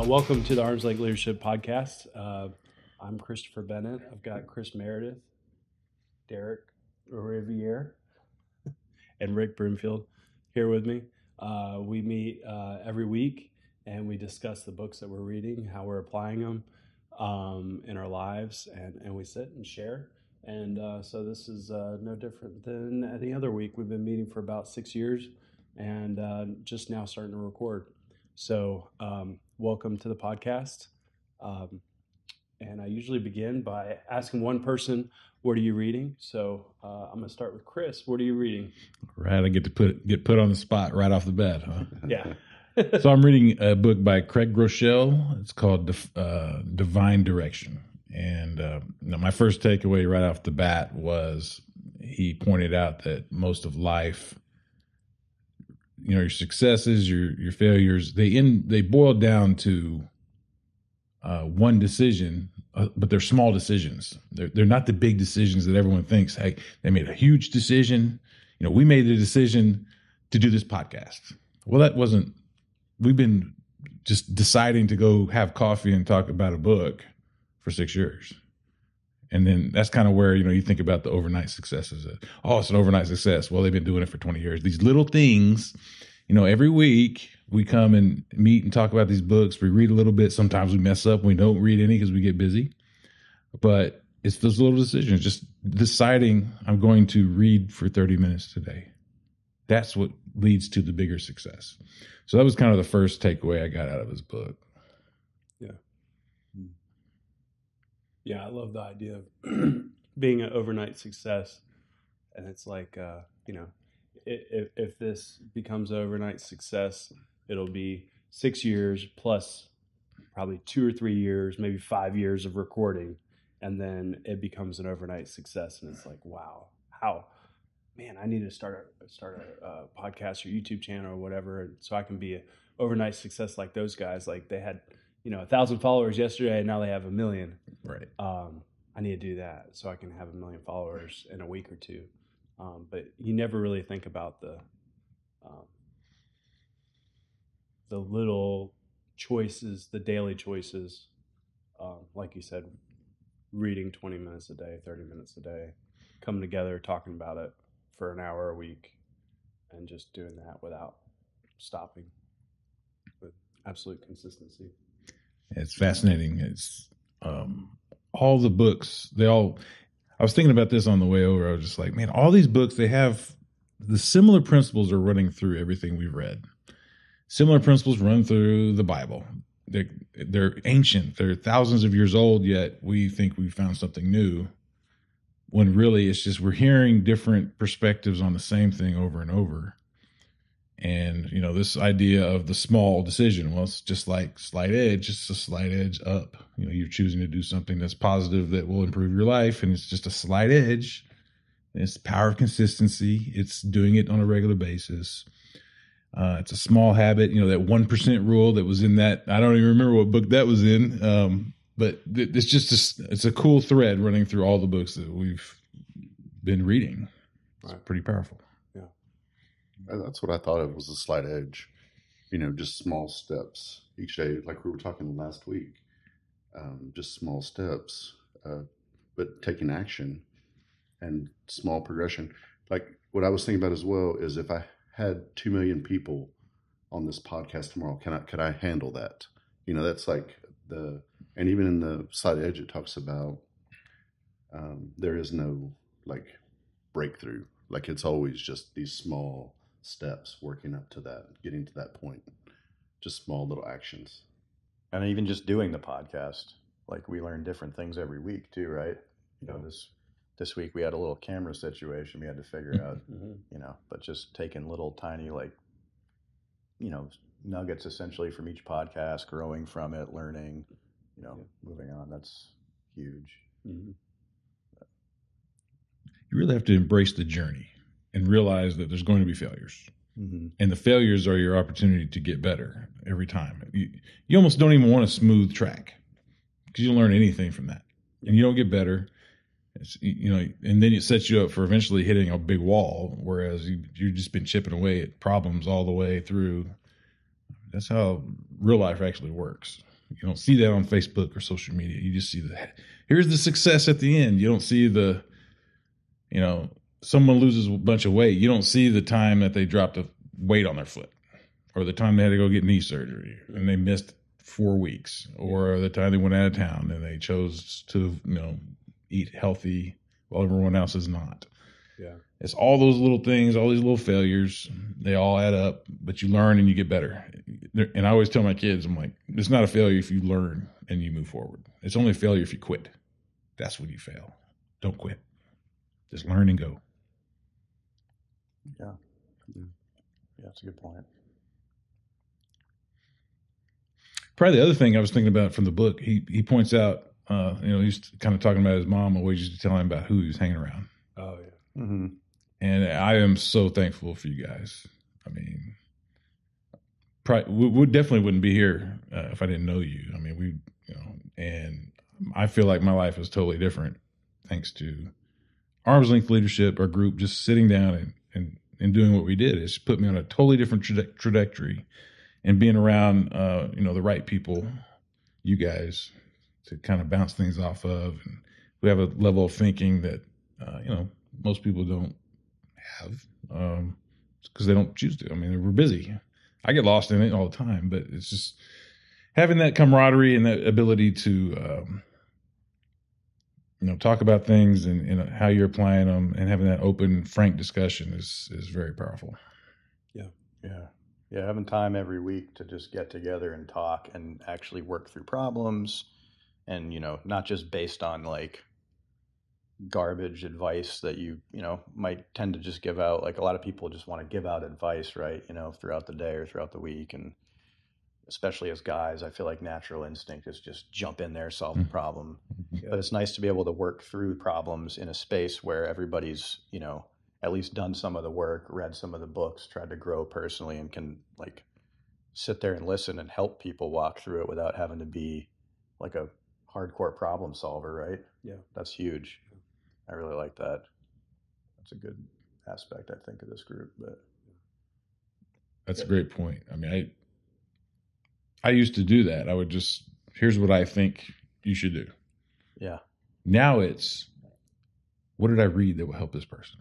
Uh, welcome to the Arms Length Leadership Podcast. Uh, I'm Christopher Bennett. I've got Chris Merideth, Derek Lariviere, and Rick Broomfield here with me. Uh, we meet uh, every week and we discuss the books that we're reading, how we're applying them um, in our lives, and, and we sit and share. And uh, so this is uh, no different than any other week. We've been meeting for about six years and just now starting to record. So, um, welcome to the podcast. Um, and I usually begin by asking one person, "What are you reading?" So uh, I'm going to start with Chris. What are you reading? Right, I get to put get put on the spot right off the bat, huh? Yeah. so I'm reading a book by Craig Groeschel. It's called uh, Divine Direction, and uh, my first takeaway right off the bat was he pointed out that most of life you know your successes your your failures they in they boil down to uh, one decision uh, but they're small decisions. They're, they're not the big decisions that everyone thinks hey they made a huge decision. You know we made the decision to do this podcast. Well that wasn't we've been just deciding to go have coffee and talk about a book for six years and then that's kind of where you know you think about the overnight successes. Oh, it's an overnight success. Well, they've been doing it for 20 years. These little things, you know, every week we come and meet and talk about these books. We read a little bit. Sometimes we mess up. We don't read any because we get busy. But it's those little decisions, just deciding I'm going to read for 30 minutes today. That's what leads to the bigger success. So that was kind of the first takeaway I got out of his book. Yeah, I love the idea of being an overnight success. And it's like, uh, you know, if, if this becomes an overnight success, it'll be six years plus probably two or three years, maybe five years of recording. And then it becomes an overnight success. And it's like, wow, how, man, I need to start a, start a, podcast or YouTube channel or whatever. So I can be an overnight success like those guys. Like they had, you know, a thousand followers yesterday, and now they have a million. Right. Um, I need to do that so I can have a million followers in a week or two. Um, but you never really think about the um, the little choices, the daily choices. Um, like you said, reading twenty minutes a day, thirty minutes a day, coming together, talking about it for an hour a week, and just doing that without stopping with absolute consistency. It's fascinating. It's um, all the books. They all. I was thinking about this on the way over. I was just like, man, all these books they have the similar principles are running through everything we've read. Similar principles run through the Bible. They're, they're ancient. They're thousands of years old. Yet we think we found something new. When really it's just we're hearing different perspectives on the same thing over and over and you know this idea of the small decision well it's just like slight edge it's a slight edge up. You know you're choosing to do something that's positive that will improve your life and it's just a slight edge. It's power of consistency. It's doing it on a regular basis. Uh, it's a small habit you know that 1% rule that was in that i don't even remember what book that was in um, but it's just a, it's a cool thread running through all the books that we've been reading. It's right. pretty powerful that's what I thought of was a slight edge. You know, just small steps each day, like we were talking last week. Um, just small steps, uh, but taking action and small progression. Like what I was thinking about as well is if I had two million people on this podcast tomorrow, can I could I handle that? You know, that's like the and even in the slight edge, it talks about um, there is no like breakthrough. Like it's always just these small steps working up to that, getting to that point. Just small little actions. And even just doing the podcast, like we learn different things every week too, right? You know, this this week we had a little camera situation we had to figure out, mm-hmm. you know, but just taking little tiny like you know, nuggets essentially from each podcast, growing from it, learning, you know, yeah. moving on. That's huge. Mm-hmm. You really have to embrace the journey and realize that there's going to be failures. Mm-hmm. And the failures are your opportunity to get better every time. You, you almost don't even want a smooth track because you don't learn anything from that. And you don't get better. It's, you know, and then it sets you up for eventually hitting a big wall, whereas you, you've just been chipping away at problems all the way through. That's how real life actually works. You don't see that on Facebook or social media. You just see the here's the success at the end. You don't see the, you know, someone loses a bunch of weight. You don't see the time that they dropped a weight on their foot, or the time they had to go get knee surgery and they missed four weeks, or the time they went out of town and they chose to, you know, eat healthy while everyone else is not. Yeah. It's all those little things, all these little failures. They all add up, but you learn and you get better. And I always tell my kids, I'm like, it's not a failure if you learn and you move forward. It's only a failure if you quit. That's when you fail. Don't quit. Just learn and go. Yeah. Yeah, that's a good point. Probably the other thing I was thinking about from the book, he he points out, uh, you know, he's kind of talking about his mom always used to tell him about who he was hanging around. Oh yeah. Mm-hmm. and I am so thankful for you guys. I mean, probably, we, we definitely wouldn't be here uh, if I didn't know you. I mean, we, you know, and I feel like my life is totally different thanks to arm's length leadership, our group, just sitting down and and, and doing what we did. It's put me on a totally different traje- trajectory, and being around, uh, you know, the right people, you guys, to kind of bounce things off of, and we have a level of thinking that, uh, you know, most people don't have um because they don't choose to i mean we're busy i get lost in it all the time but it's just having that camaraderie and that ability to um you know talk about things and, and how you're applying them and having that open frank discussion is is very powerful Yeah. Yeah. Yeah. Having time every week to just get together and talk and actually work through problems and, you know, not just based on like garbage advice that you, you know, might tend to just give out. Like a lot of people just want to give out advice, right? You know, throughout the day or throughout the week. And especially as guys, I feel like natural instinct is just jump in there, solve the Mhm. problem. Yeah. But it's nice to be able to work through problems in a space where everybody's, you know, at least done some of the work, read some of the books, tried to grow personally, and can like sit there and listen and help people walk through it without having to be like a hardcore problem solver, right? Yeah. That's huge. I really like that. That's a good aspect, I think, of this group. But that's a great point i mean i i used to do that i would just here's what i think you should do yeah. now it's what did i read that will help this person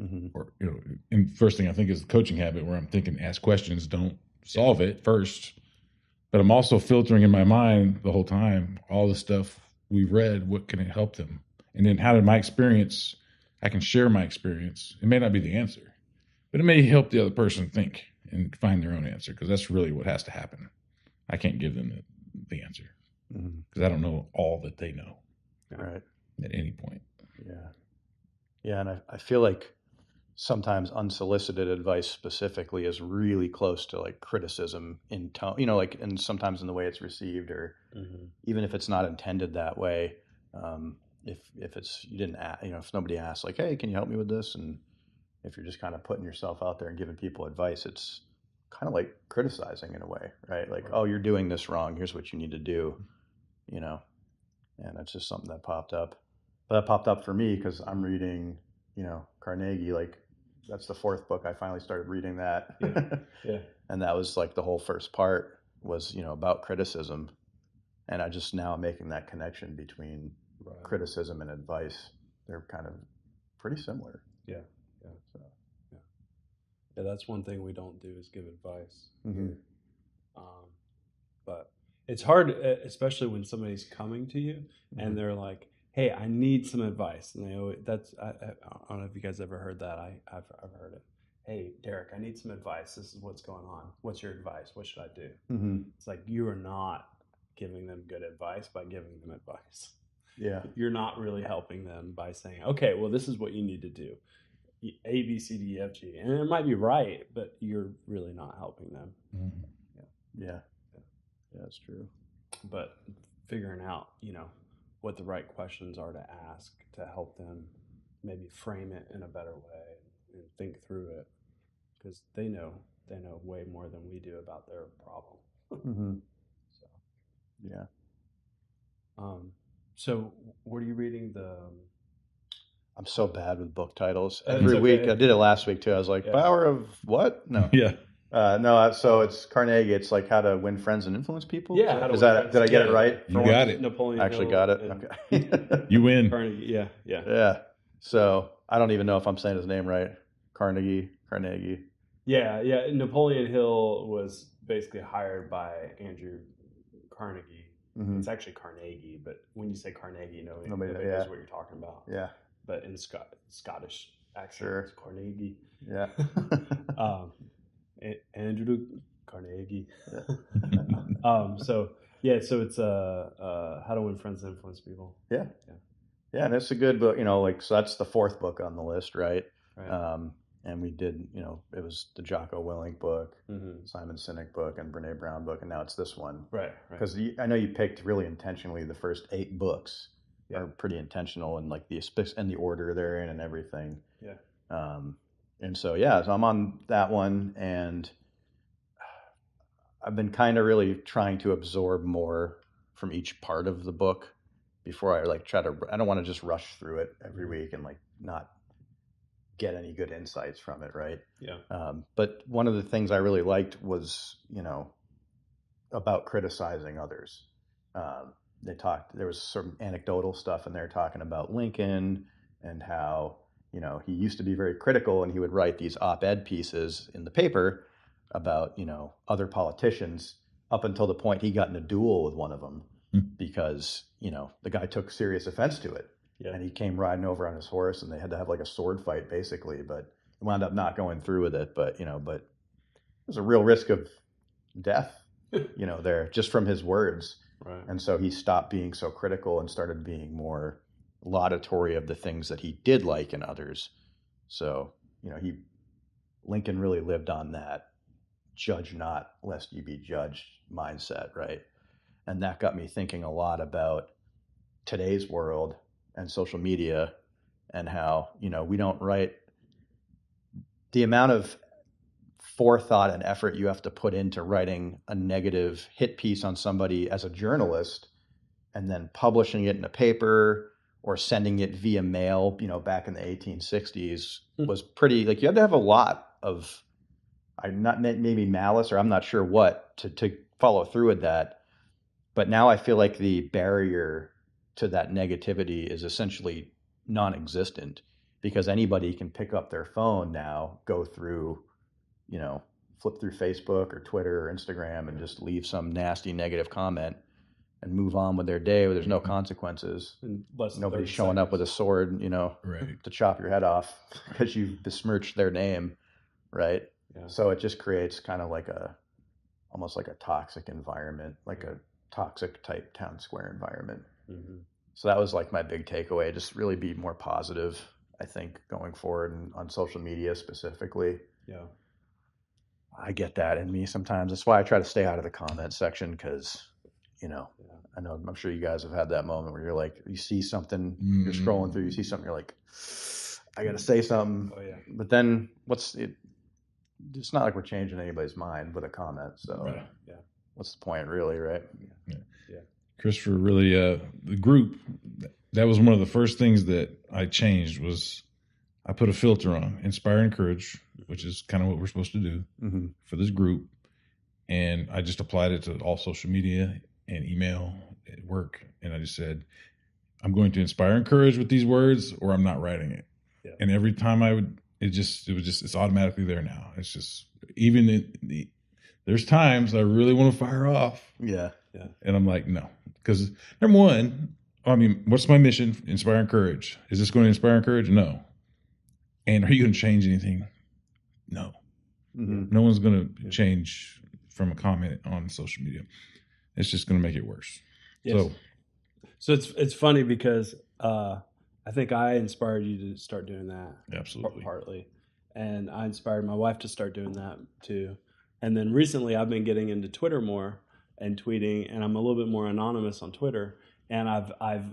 hmm or you know, and first thing I think is the coaching habit where I'm thinking, ask questions, don't solve it first. But I'm also filtering in my mind the whole time all the stuff we've read. What can it help them? And then how did my experience? I can share my experience. It may not be the answer, but it may help the other person think and find their own answer because that's really what has to happen. I can't give them the, the answer because I don't know all that they know Right. at any point. Yeah. Yeah. And I, I feel like sometimes unsolicited advice specifically is really close to like criticism in tone, you know, like, and sometimes in the way it's received or Mhm. even if it's not intended that way. Um, if, if it's, you didn't ask, you know, if nobody asks like, Hey, can you help me with this? And if you're just kind of putting yourself out there and giving people advice, it's kind of like criticizing in a way, right? Like, oh, you're doing this wrong. Here's what you need to do, you know? And that's just something that popped up. But that popped up for me because I'm reading, you know, Carnegie. Like, that's the fourth book. I finally started reading that. Yeah. Yeah. and that was like the whole first part was, you know, about criticism. And I just now making that connection between Right. criticism and advice. They're kind of pretty similar. Yeah. Yeah. So, Yeah, that's one thing we don't do is give advice. Mhm. Um, but it's hard, especially when somebody's coming to you Mm-hmm. and they're like, "Hey, I need some advice," and they always, that's I, I, I don't know if you guys ever heard that. I I've, I've heard it. Hey, Derek, I need some advice. This is what's going on. What's your advice? What should I do? mm-hmm. It's like you are not giving them good advice by giving them advice. yeah. You're not really helping them by saying, "Okay, well, this is what you need to do." A, B, C, D, E, F, G. And it might be right, but you're really not helping them. Yeah. Yeah, Yeah, that's true. But figuring out, you know, what the right questions are to ask to help them maybe frame it in a better way and think through it because they know they know way more than we do about their problem. Mm-hmm. So, Yeah. um, so what are you reading? The um, I'm so bad with book titles. That's Every okay. week, I did it last week too. I was like, Yeah. Power of what? No. Yeah. Uh, no, uh, so it's Carnegie. It's like how to win friends and influence people. Yeah, how to is that friends. did I get it right? You for got it. Napoleon I actually Hill got it. Okay. You win. Carnegie. Yeah, yeah, yeah. So I don't even know if I'm saying his name right. Carnegie. Carnegie. yeah, yeah. Napoleon Hill was basically hired by Andrew Carnegie. Mhm. It's actually Carnegie, but when you say Carnegie, nobody, Nobody- nobody yeah. knows what you're talking about. Yeah. But in Scot- Scottish accent, Sure. it's Carnegie. Yeah. um, A- Andrew Carnegie. Yeah. um, so yeah, so it's uh, uh, how to win friends and influence people. yeah. Yeah, Yeah, and it's a good book. You know, like so that's the fourth book on the list, right? Right. Um, and we did, you know, it was the Jocko Willink book, Mhm. Simon Sinek book, and Brene Brown book, and now it's this one. Right. Right. Because I know you picked really intentionally the first eight books Yeah. are pretty intentional and like the and the order they're in and everything. Yeah. Um, and so yeah, so I'm on that one, and I've been kind of really trying to absorb more from each part of the book before I like try to. I don't want to just rush through it every week and like not get any good insights from it, right? yeah. Um, but one of the things I really liked was, you know, about criticizing others. Um, they talked, there was some anecdotal stuff in there talking about Lincoln and how, you know, he used to be very critical and he would write these op ed pieces in the paper about, you know, other politicians up until the point he got in a duel with one of them Hmm. because, you know, the guy took serious offense to it Yeah. and he came riding over on his horse and they had to have like a sword fight basically but he wound up not going through with it but you know but there's a real risk of death you know there just from his words Right. and so he stopped being so critical and started being more laudatory of the things that he did like in others so you know he lincoln really lived on that judge not lest you be judged mindset right and that got me thinking a lot about today's world and social media and how you know we don't write the amount of forethought and effort you have to put into writing a negative hit piece on somebody as a journalist and then publishing it in a paper or sending it via mail you know back in the 1860s Hmm. was pretty like you had to have a lot of I'm not maybe malice or i'm not sure what to to follow through with that but now i feel like the barrier to that negativity is essentially non-existent because anybody can pick up their phone now go through you know flip through facebook or twitter or instagram and just leave some nasty negative comment and move on with their day where there's no consequences In less nobody's 30 showing up with a sword you know Right. to chop your head off because you've besmirched their name right Yeah. so it just creates kind of like a almost like a toxic environment like a toxic type town square environment Mhm. so that was like my big takeaway just really be more positive i think going forward and on social media specifically Yeah. I get that in me sometimes that's why i try to stay out of the comment section because you know Yeah. i know i'm sure you guys have had that moment where you're like you see something you're Mhm. scrolling through you see something you're like i gotta say something Oh yeah. but then what's it it's not like we're changing anybody's mind with a comment so Right. Yeah. what's the point really right Yeah. yeah. Christopher really uh the group that was one of the first things that I changed was I put a filter on inspire and encourage, which is kind of what we're supposed to do mm-hmm. for this group. And I just applied it to all social media and email at work. And I just said, I'm going to inspire and encourage with these words or I'm not writing it. Yeah. And every time I would, it just, it was just, it's automatically there now. It's just, even in the, there's times I really want to fire off yeah Yeah. and I'm like, no. Because number one, I mean, what's my mission? Inspire and encourage. Is this going to inspire and encourage? No. And are you going to change anything? No. mm-hmm. No one's going to change from a comment on social media. It's just going to make it worse. Yes. So, So it's it's funny because uh, I think I inspired you to start doing that absolutely. partly, and I inspired my wife to start doing that too. And then recently, I've been getting into Twitter more and tweeting, and I'm a little bit more anonymous on Twitter. And I've I've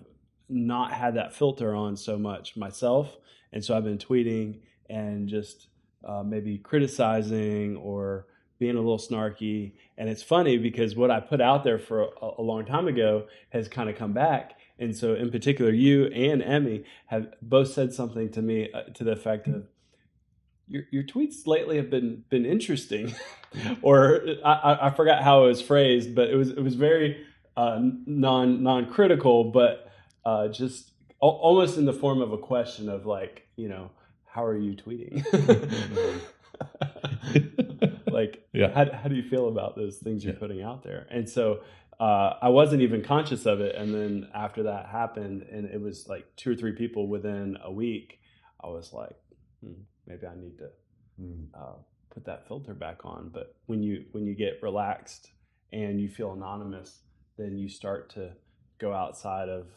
not had that filter on so much myself, and so I've been tweeting and just uh, maybe criticizing or being a little snarky. And it's funny because what I put out there for a, a long time ago has kind of come back. And so, in particular, you and Emmy have both said something to me uh, to the effect of, your your tweets lately have been been interesting, or I, I forgot how it was phrased, but it was it was very uh, non non critical, but uh, just almost in the form of a question of like you know how are you tweeting? Like yeah. how, how do you feel about those things you're yeah. putting out there? And so uh, i wasn't even conscious of it. And then after that happened and it was like two or three people within a week i was like hmm, maybe i need to mm. uh, put that filter back on. But when you when you get relaxed and you feel anonymous then you start to go outside of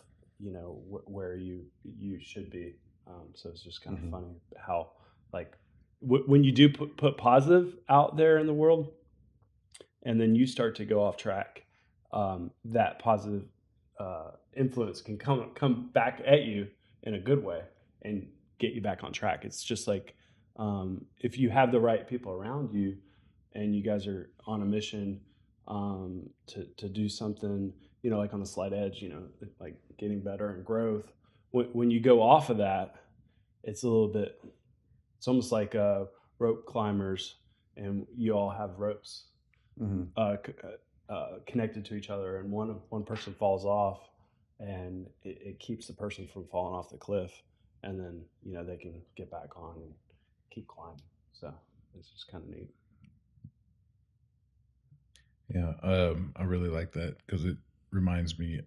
you know wh- where you you should be. Um, so it's just kind of mm-hmm. funny how like w- when you do put, put positive out there in the world, and then you start to go off track, um, that positive uh, influence can come come back at you in a good way and get you back on track. It's just like um, if you have the right people around you, and you guys are on a mission um, to to do something you know, like on the slight edge, you know, like getting better and growth. When, when you go off of that, it's a little bit, it's almost like uh, rope climbers, and you all have ropes mm-hmm. uh, uh, uh, connected to each other, and one one person falls off, and it, it, keeps the person from falling off the cliff, and then you know they can get back on and keep climbing. So it's just kind of neat. Yeah, um, I really like that because it reminds me,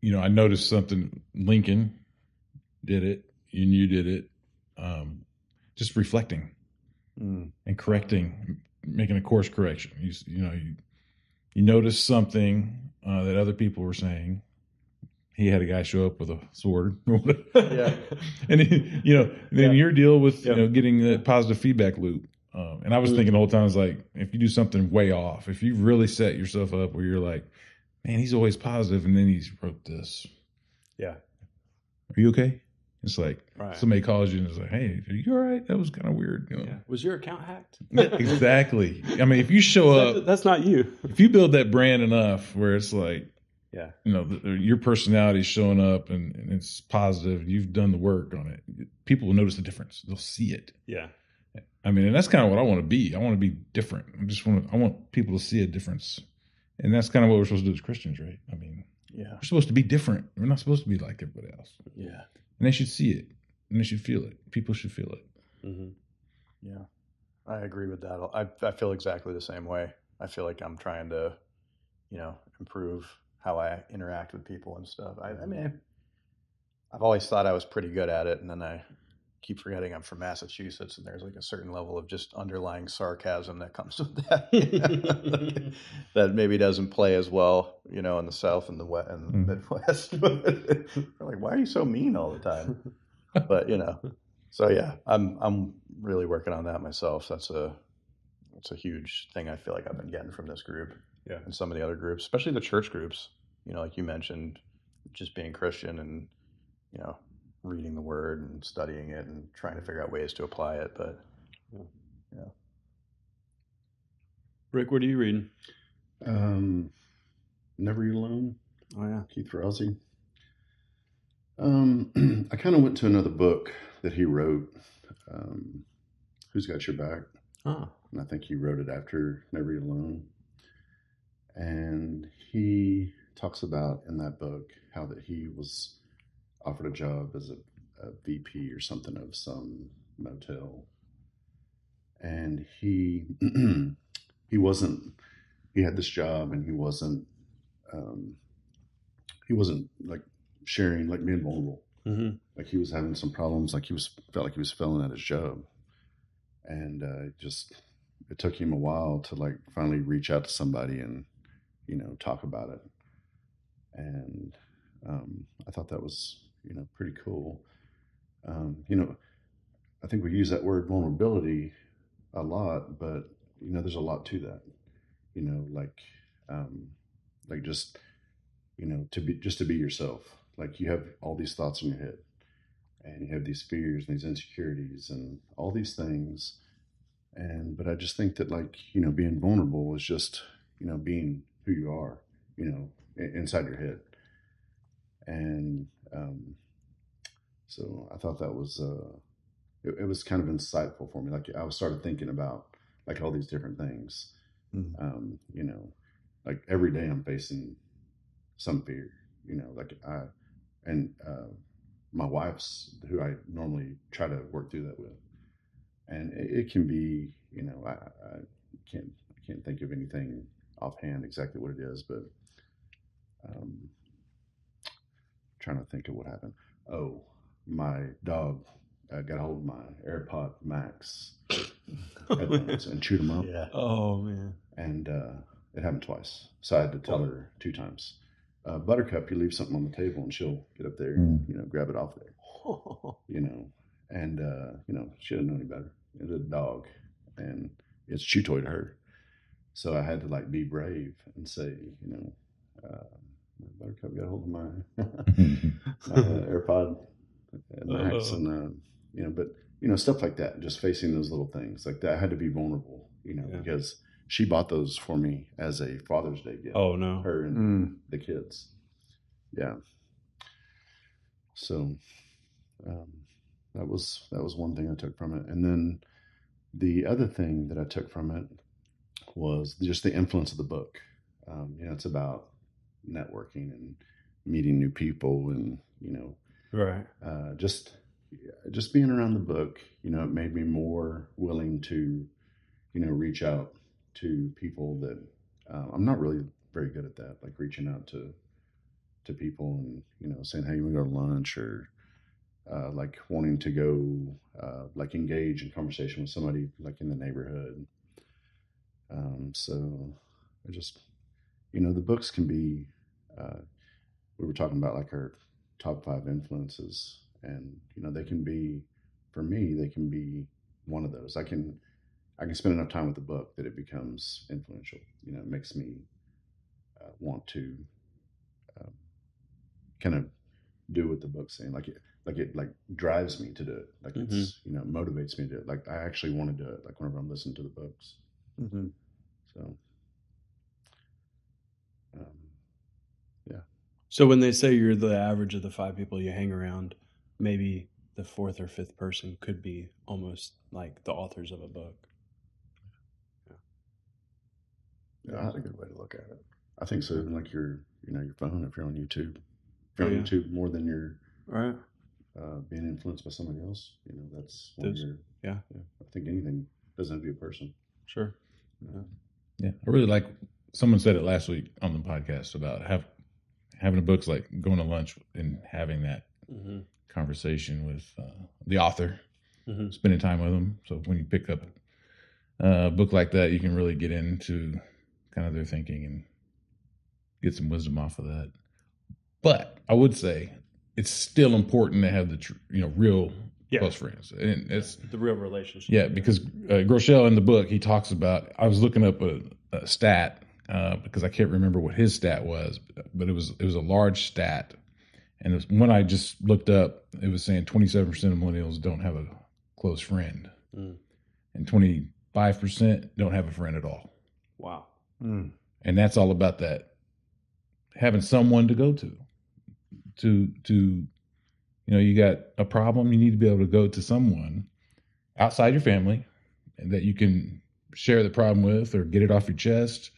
you know, I noticed something. Lincoln did it, and you did it. Um, just reflecting mm. and correcting, making a course correction. You, you know, you you notice something uh, that other people were saying. He had a guy show up with a sword, yeah, and he, you know, then yeah. your deal with yeah. you know getting the positive feedback loop. Um, and I was mm. thinking the whole time, I was like, if you do something way off, if you really set yourself up where you're like, man, he's always positive, and then he wrote this. Yeah. Are you okay? It's like right. somebody calls you and is like, "Hey, are you all right?" That was kind of weird. You know? yeah. Was your account hacked? exactly. I mean, if you show up, that's not you. if you build that brand enough, where it's like, yeah, you know, the, your personality showing up and, and, it's positive, you've done the work on it. People will notice the difference. They'll see it. Yeah. I mean, and that's kind of what I want to be. I want to be different. I just want to, I want people to see a difference and that's kind of what we're supposed to do as Christians, right? I mean, yeah, we're supposed to be different. We're not supposed to be like everybody else. Yeah, and they should see it, and they should feel it. People should feel it. Mm-hmm. Yeah, I agree with that. I I feel exactly the same way. I feel like I'm trying to, you know, improve how I interact with people and stuff. I, I mean, I've always thought I was pretty good at it, and then I keep forgetting I'm from Massachusetts, and there's like a certain level of just underlying sarcasm that comes with that. that maybe doesn't play as well, you know, in the South and the West and the mm. Midwest. like, why are you so mean all the time? But you know, so yeah, I'm I'm really working on that myself. That's a that's a huge thing I feel like I've been getting from this group, yeah, and some of the other groups, especially the church groups. You know, like you mentioned, just being Christian and you know reading the word and studying it and trying to figure out ways to apply it. But yeah. Rick, what are you reading? Um, Never Eat Alone. Oh yeah, Keith Ferrazzi. Um, I kind of went to another book that he wrote. Um, Who's Got Your Back? Oh. And I think he wrote it after Never Eat Alone. And he talks about in that book how that he was offered a job as a, a VP or something of some motel, and he he wasn't he had this job and he wasn't um, he wasn't like sharing like being vulnerable. Mm-hmm. like he was having some problems like he was felt like he was failing at his job. And uh, just it took him a while to like finally reach out to somebody and you know talk about it. And um, i thought that was you know, pretty cool. Um, you know, I think we use that word vulnerability a lot, but you know, there's a lot to that. You know, like, um, like just, you know, to be just to be yourself. Like you have all these thoughts in your head, and you have these fears and these insecurities and all these things. And but I just think that like you know, being vulnerable is just you know being who you are. You know, inside your head. And um, so I thought that was uh, it, it was kind of insightful for me. Like I was started thinking about like all these different things. Mhm. Um, you know, like every day I'm facing some fear. You know, like I and uh, my wife's who I normally try to work through that with, and it, it can be. You know, I, I can't I can't think of anything offhand exactly what it is, but um, trying to think of what happened. Oh, my dog uh, got a hold of my AirPod Max headphones and chewed them up, Yeah. oh man. and uh, it happened twice. So I had to tell her two times. Uh, Buttercup, you leave something on the table, and she'll get up there, and, you know, grab it off there, you know, and uh, you know, she didn't know any better. It's a dog, and it's chew toy to her. So I had to like be brave and say, you know, uh, Buttercup got a hold of my my uh, AirPod Max, Uh-oh. and uh, you know, but you know, stuff like that. Just facing those little things like that. I had to be vulnerable, you know, Yeah. because she bought those for me as a Father's Day gift. oh no. her and Mm. the kids. Yeah. So um, that was that was one thing I took from it, and then the other thing that I took from it was just the influence of the book. Um, you know, it's about networking and meeting new people, and you know, Right. uh, just just being around the book, you know, it made me more willing to, you know, reach out to people that uh, I'm not really very good at that, like reaching out to to people and you know saying, "Hey, you want to go to lunch?" or uh, like wanting to go uh, like engage in conversation with somebody like in the neighborhood. Um, so I just, you know, the books can be. Uh, we were talking about like our top five influences and you know they can be for me they can be one of those. I can i can spend enough time with the book that it becomes influential you know it makes me uh, want to um, kind of do what the book's saying like it like it like drives me to do it like it's you know motivates me to do it like i actually want to do it like whenever i'm listening to the books. Hmm so um, So when they say you're the average of the five people you hang around, maybe the fourth or fifth person could be almost like the authors of a book. Yeah, that's a good way to look at it. i think so even like your you know your phone if you're on youtube if you're on Yeah. youtube more than you're Right. uh, being influenced by somebody else, you know, that's one of Those- your, yeah. I think anything doesn't have to be a person. Sure. Yeah, I really like. Someone said it last week on the podcast about have having a book's like going to lunch and having that Mm-hmm. conversation with uh, the author, Mhm. spending time with them. So when you pick up a book like that, you can really get into kind of their thinking and get some wisdom off of that. But I would say it's still important to have the tr- you know real Yeah. close friends, and it's The real relationship. yeah, because uh, Groeschel in the book he talks about. I was looking up a, a stat uh, because I can't remember what his stat was, but it was it was a large stat, and was, when I just looked up, it was saying twenty seven percent of millennials don't have a close friend, Mm. and twenty five percent don't have a friend at all, Wow. Mm. and that's all about that having someone to go to, to to you know you got a problem, you need to be able to go to someone outside your family and that you can share the problem with or get it off your chest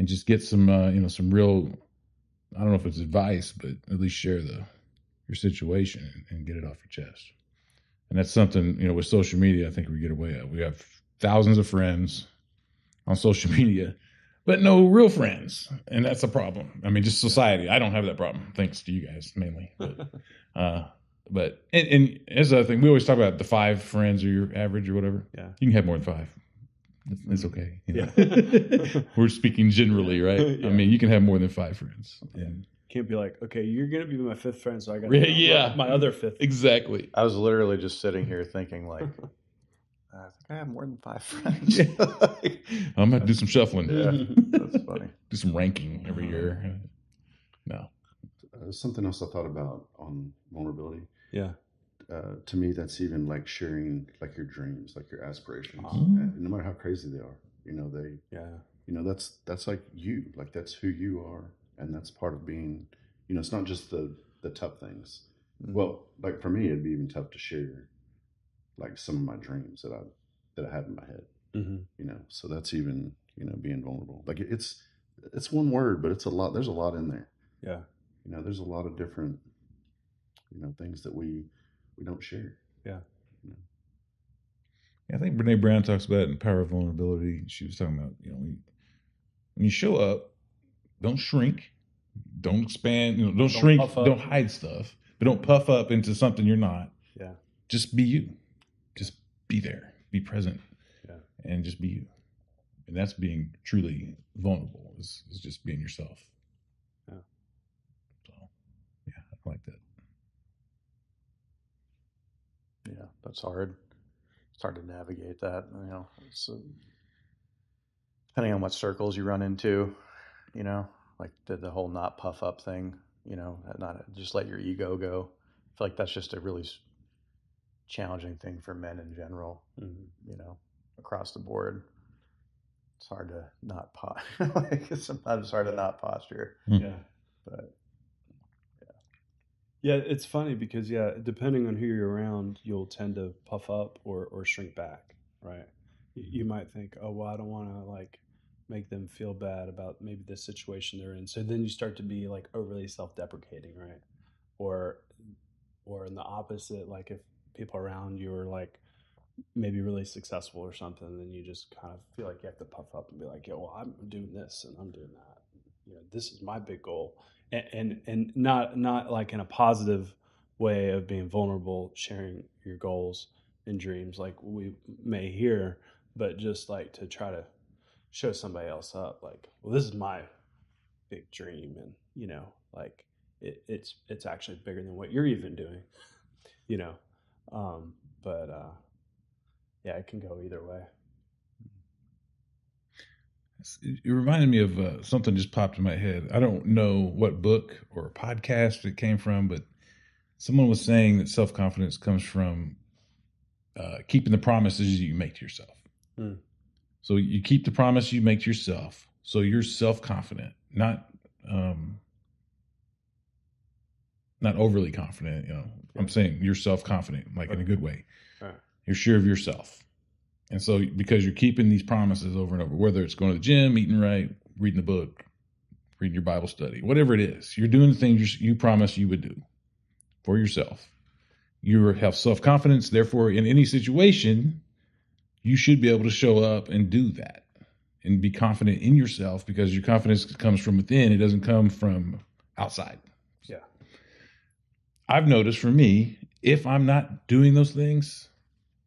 and just get some uh, you know some real I don't know if it's advice but at least share the your situation and, and get it off your chest. And that's something, you know, with social media I think we get away at. We have thousands of friends on social media but no real friends. And that's a problem. I mean just society. I don't have that problem thanks to you guys mainly. But uh but and, and as a thing, we always talk about the five friends or your average or whatever. Yeah. You can have more than five. It's, it's okay. you know. Yeah. We're speaking generally, right? Yeah. I mean, you can have more than five friends. And Can't be like, okay, you're gonna be my fifth friend, so I got Yeah, yeah. my other fifth. exactly. I was literally just sitting here thinking, like, I think I have more than five friends. I'm gonna do some shuffling. Yeah. That's funny. Do some ranking every year. No. Uh, something else I thought about on vulnerability. Yeah. Uh, to me, that's even like sharing like your dreams, like your aspirations, and no matter how crazy they are. You know, they, Yeah. you know, that's that's like you, like that's who you are, and that's part of being. You know, it's not just the the tough things. Mm. Well, like for me, it'd be even tough to share, like some of my dreams that I that I had in my head. Mm-hmm. You know, so that's even you know being vulnerable. Like it's it's one word, but it's a lot. There's a lot in there. Yeah. You know, there's a lot of different you know things that we we don't share. Yeah. I think Brene Brown talks about in Power of Vulnerability. She was talking about, you know, when you, when you show up, don't shrink, don't expand, you know, don't, Don't shrink, don't hide stuff, but don't puff up into something you're not. Yeah. Just be you. Just be there, be present, Yeah. and just be you. And that's being truly vulnerable. Is, is just being yourself. Yeah. So, yeah, I like that. Yeah, that's hard. It's hard to navigate that. You know, it's, uh, depending on what circles you run into. You know, like the the whole not puff up thing. You know, not just let your ego go. I feel like that's just a really challenging thing for men in general. Mm-hmm. You know, across the board. It's hard to not po- like sometimes it's hard to not posture, Yeah. but Yeah, it's funny because yeah, depending on who you're around, you'll tend to puff up or or shrink back, right? You, might think, oh well, I don't want to like make them feel bad about maybe the situation they're in. So then you start to be like overly self-deprecating, right? Or or in the opposite, like if people around you are like maybe really successful or something, then you just kind of feel like you have to puff up and be like, yeah, well, I'm doing this and I'm doing that. You know, this is my big goal. And and, and not not like in a positive way of being vulnerable sharing your goals and dreams like we may hear but just like to try to show somebody else up like well this is my big dream and you know like it, it's it's actually bigger than what you're even doing you know? Um but uh yeah it can go either way It reminded me of uh, something just popped in my head. I don't know what book or podcast it came from, but someone was saying that self confidence comes from uh, keeping the promises you make to yourself. Hmm. So you keep the promise you make to yourself. So you're self confident, not um, not overly confident. You know, I'm saying you're self confident, like in a good way. Right. You're sure of yourself. And so, because you're keeping these promises over and over, whether it's going to the gym, eating right, reading the book, reading your Bible study, whatever it is, you're doing the things you, promised you would do for yourself. You have self confidence. Therefore, in any situation, you should be able to show up and do that and be confident in yourself because your confidence comes from within. It doesn't come from outside. yeah I've noticed for me, if I'm not doing those things,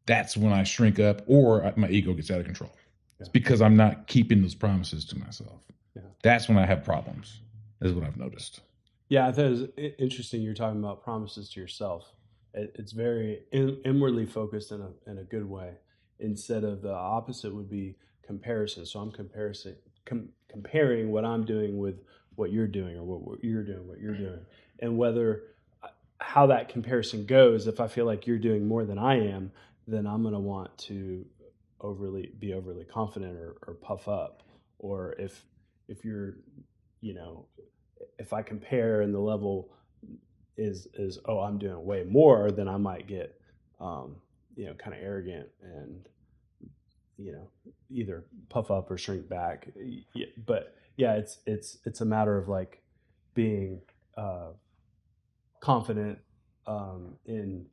that's when I shrink up or I- my ego gets out of control. It's because I'm not keeping those promises to myself. Yeah. That's when I have problems, is what I've noticed. Yeah, I thought it was interesting. You're talking about promises to yourself. It, it's very in, inwardly focused in a in a good way. Instead of the opposite would be comparison. So I'm comparison com, comparing what I'm doing with what you're doing, or what, what you're doing, what you're doing, and whether uh, how that comparison goes. If I feel like you're doing more than I am, then I'm going to want to overly be overly confident or, or puff up. Or if if you're you know if I compare and the level is is oh I'm doing way more, then I might get um, you know kind of arrogant and you know either puff up or shrink back. But yeah, it's it's it's a matter of like being uh, confident um, in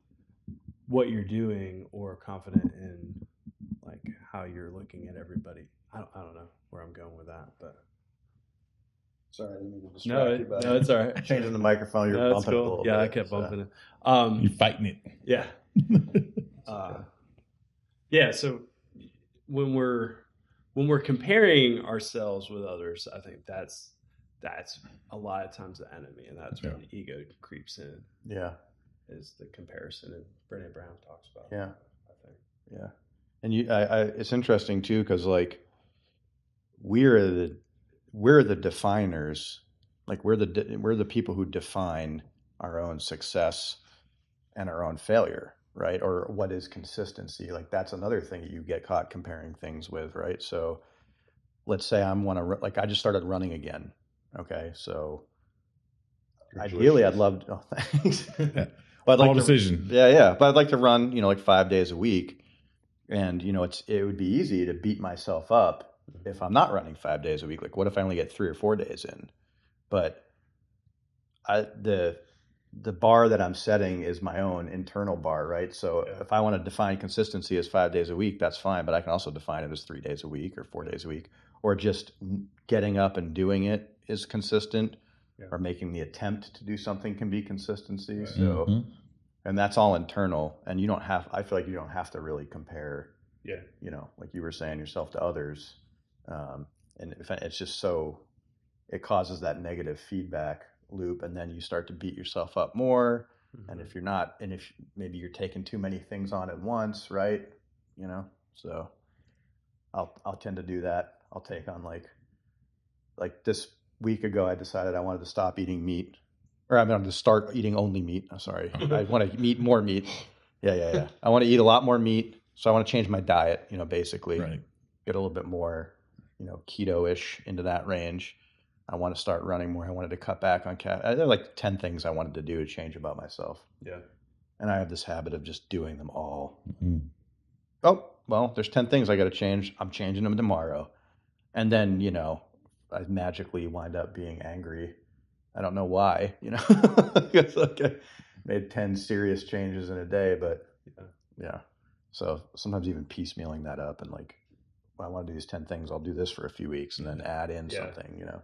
what you're doing or confident in like how you're looking at everybody. I don't, I don't know where I'm going with that, but sorry, I didn't mean to no, distract you. it, But no, it's all right. changing the microphone. You're No, it's bumping it a cool. little Yeah, I kept so- bumping it. Um, You're fighting it. yeah. Uh, yeah. So when we're when we're comparing ourselves with others, I think that's that's a lot of times the enemy, and that's when the ego creeps in. Yeah, Is the comparison, and Brené Brown talks about. Yeah. I think. yeah. And you, I, I, it's interesting too because like we're the we're the definers. Like we're the de- we're the people who define our own success and our own failure, right? Or what is consistency? Like that's another thing that you get caught comparing things with, right? So let's say I'm want to like I just started running again. Okay, so ideally I'd love to, oh, thanks. well, But I'd like All to- decision. Yeah, yeah. But I'd like to run, you know, like five days a week, and you know, it's it would be easy to beat myself up if I'm not running five days a week. Like, what if I only get three or four days in? But I the the bar that I'm setting is my own internal bar, right? So Yeah. if I want to define consistency as five days a week, that's fine. But I can also define it as three days a week or four days a week, or just getting up and doing it is consistent, Yeah. or making the attempt to do something can be consistency. Right. So Mhm. And that's all internal and you don't have i feel like you don't have to really compare Yeah. you know like you were saying yourself to others. Um, and if it's just so it causes that negative feedback loop and then you start to beat yourself up more. Mm-hmm. and if you're not and if maybe you're taking too many things on at once right? You know? So i'll i'll tend to do that. I'll take on like like this week ago i decided i wanted to stop eating meat or i'm going to start eating only meat. I'm sorry. I want to eat more meat. Yeah yeah yeah. I want to eat a lot more meat so i want to change my diet you know basically. Right. get a little bit more you know keto-ish into that range. I want to start running more. I wanted to cut back on cat there are like 10 things i wanted to do to change about myself. Yeah. and i have this habit of just doing them all. Mhm. oh well there's 10 things i got to change. I'm changing them tomorrow. And then you know i magically wind up being angry i don't know why you know it's like i made 10 serious changes in a day but Yeah. yeah so sometimes even piecemealing that up and like well, i want to do these 10 things i'll do this for a few weeks and then add in Yeah. something you know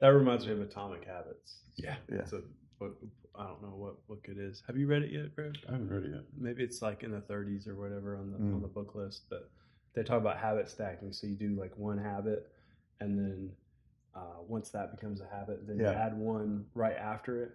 That reminds me of Atomic Habits. Yeah. Yeah. It's a, what, I don't know what book it is. Have you read it yet, Greg? I haven't read it yet. Maybe it's like in the 30s or whatever on the Mm. on the book list. But they talk about habit stacking. So you do like one habit, and then uh, once that becomes a habit, then Yeah. you add one right after it.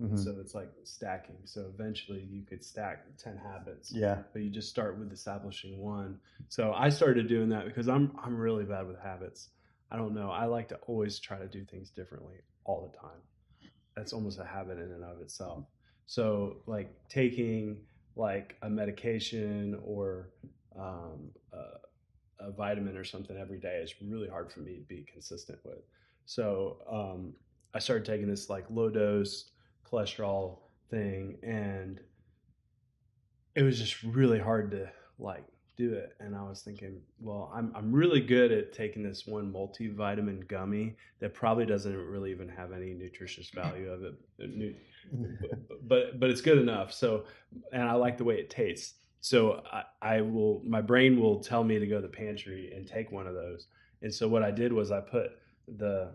Mhm. So it's like stacking. So eventually you could stack 10 habits. yeah But you just start with establishing one. So I started doing that because I'm I'm really bad with habits. I don't know. I like to always try to do things differently all the time. That's almost a habit in and of itself. So like taking like a medication or um, a, a vitamin or something every day is really hard for me to be consistent with. So um, I started taking this like low dose cholesterol thing, and it was just really hard to like do it. And I was thinking, well, I'm I'm really good at taking this one multivitamin gummy that probably doesn't really even have any nutritious value of it, uh, but but it's good enough. So, and I like the way it tastes. So I, I will, my brain will tell me to go to the pantry and take one of those. And so what I did was I put the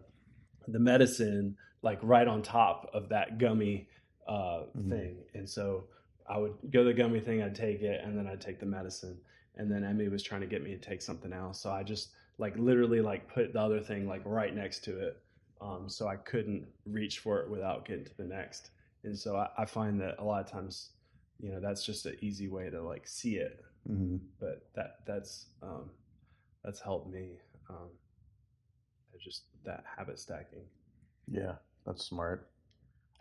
the medicine like right on top of that gummy uh, Mhm. thing. And so I would go to the gummy thing, I'd take it, and then I'd take the medicine. And then Emmy was trying to get me to take something else, so I just like literally like put the other thing like right next to it, um, so I couldn't reach for it without getting to the next. And so I, I find that a lot of times, you know, that's just an easy way to like see it. Mhm. But that that's um, that's helped me. Um, just that habit stacking. yeah that's smart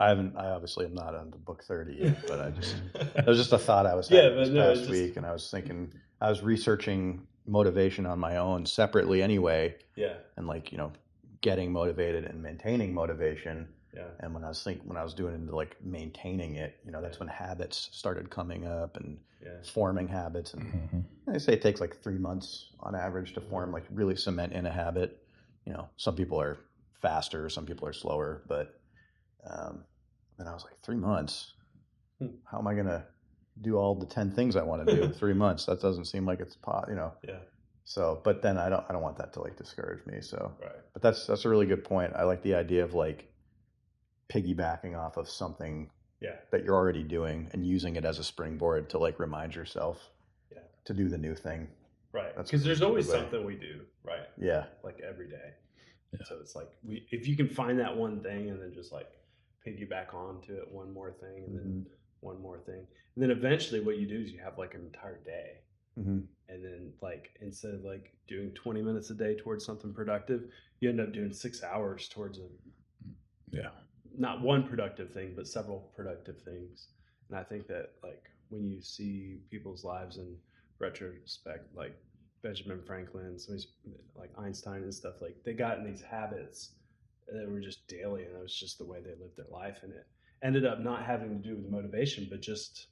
i haven't i obviously am not on the book 30 yet but i just It was just a thought I was Yeah, having but this no, past just- week, and I was thinking I was researching motivation on my own separately anyway, yeah, and like you know, getting motivated and maintaining motivation. yeah, And when I was think when I was doing into like maintaining it, you know, that's when habits started coming up and yeah, forming habits. And Mhm. they say it takes like three months on average to form like really cement in a habit. You know, some people are faster, some people are slower, but um, and I was like, three months. Hmm. How am I gonna do all the ten things I want to do in three months? That doesn't seem like it's pot, you know. yeah. So, but then I don't, I don't want that to like discourage me. So, Right. but that's that's a really good point. I like the idea of like piggybacking off of something Yeah. that you're already doing and using it as a springboard to like remind yourself Yeah. to do the new thing. Right. Because there's always way. something we do, right? Yeah. Like every day. Yeah. So it's like we if you can find that one thing and then just like piggyback onto it one more thing and then one more thing. And then eventually what you do is you have like an entire day. hmm And then like instead of like doing 20 minutes a day towards something productive, you end up doing six hours towards a Yeah. not one productive thing, but several productive things. And I think that like when you see people's lives in retrospect, like Benjamin Franklin, some like Einstein and stuff, like they got in these habits that were just daily, and it was just the way they lived their life and it. ended up not having to do with motivation, but just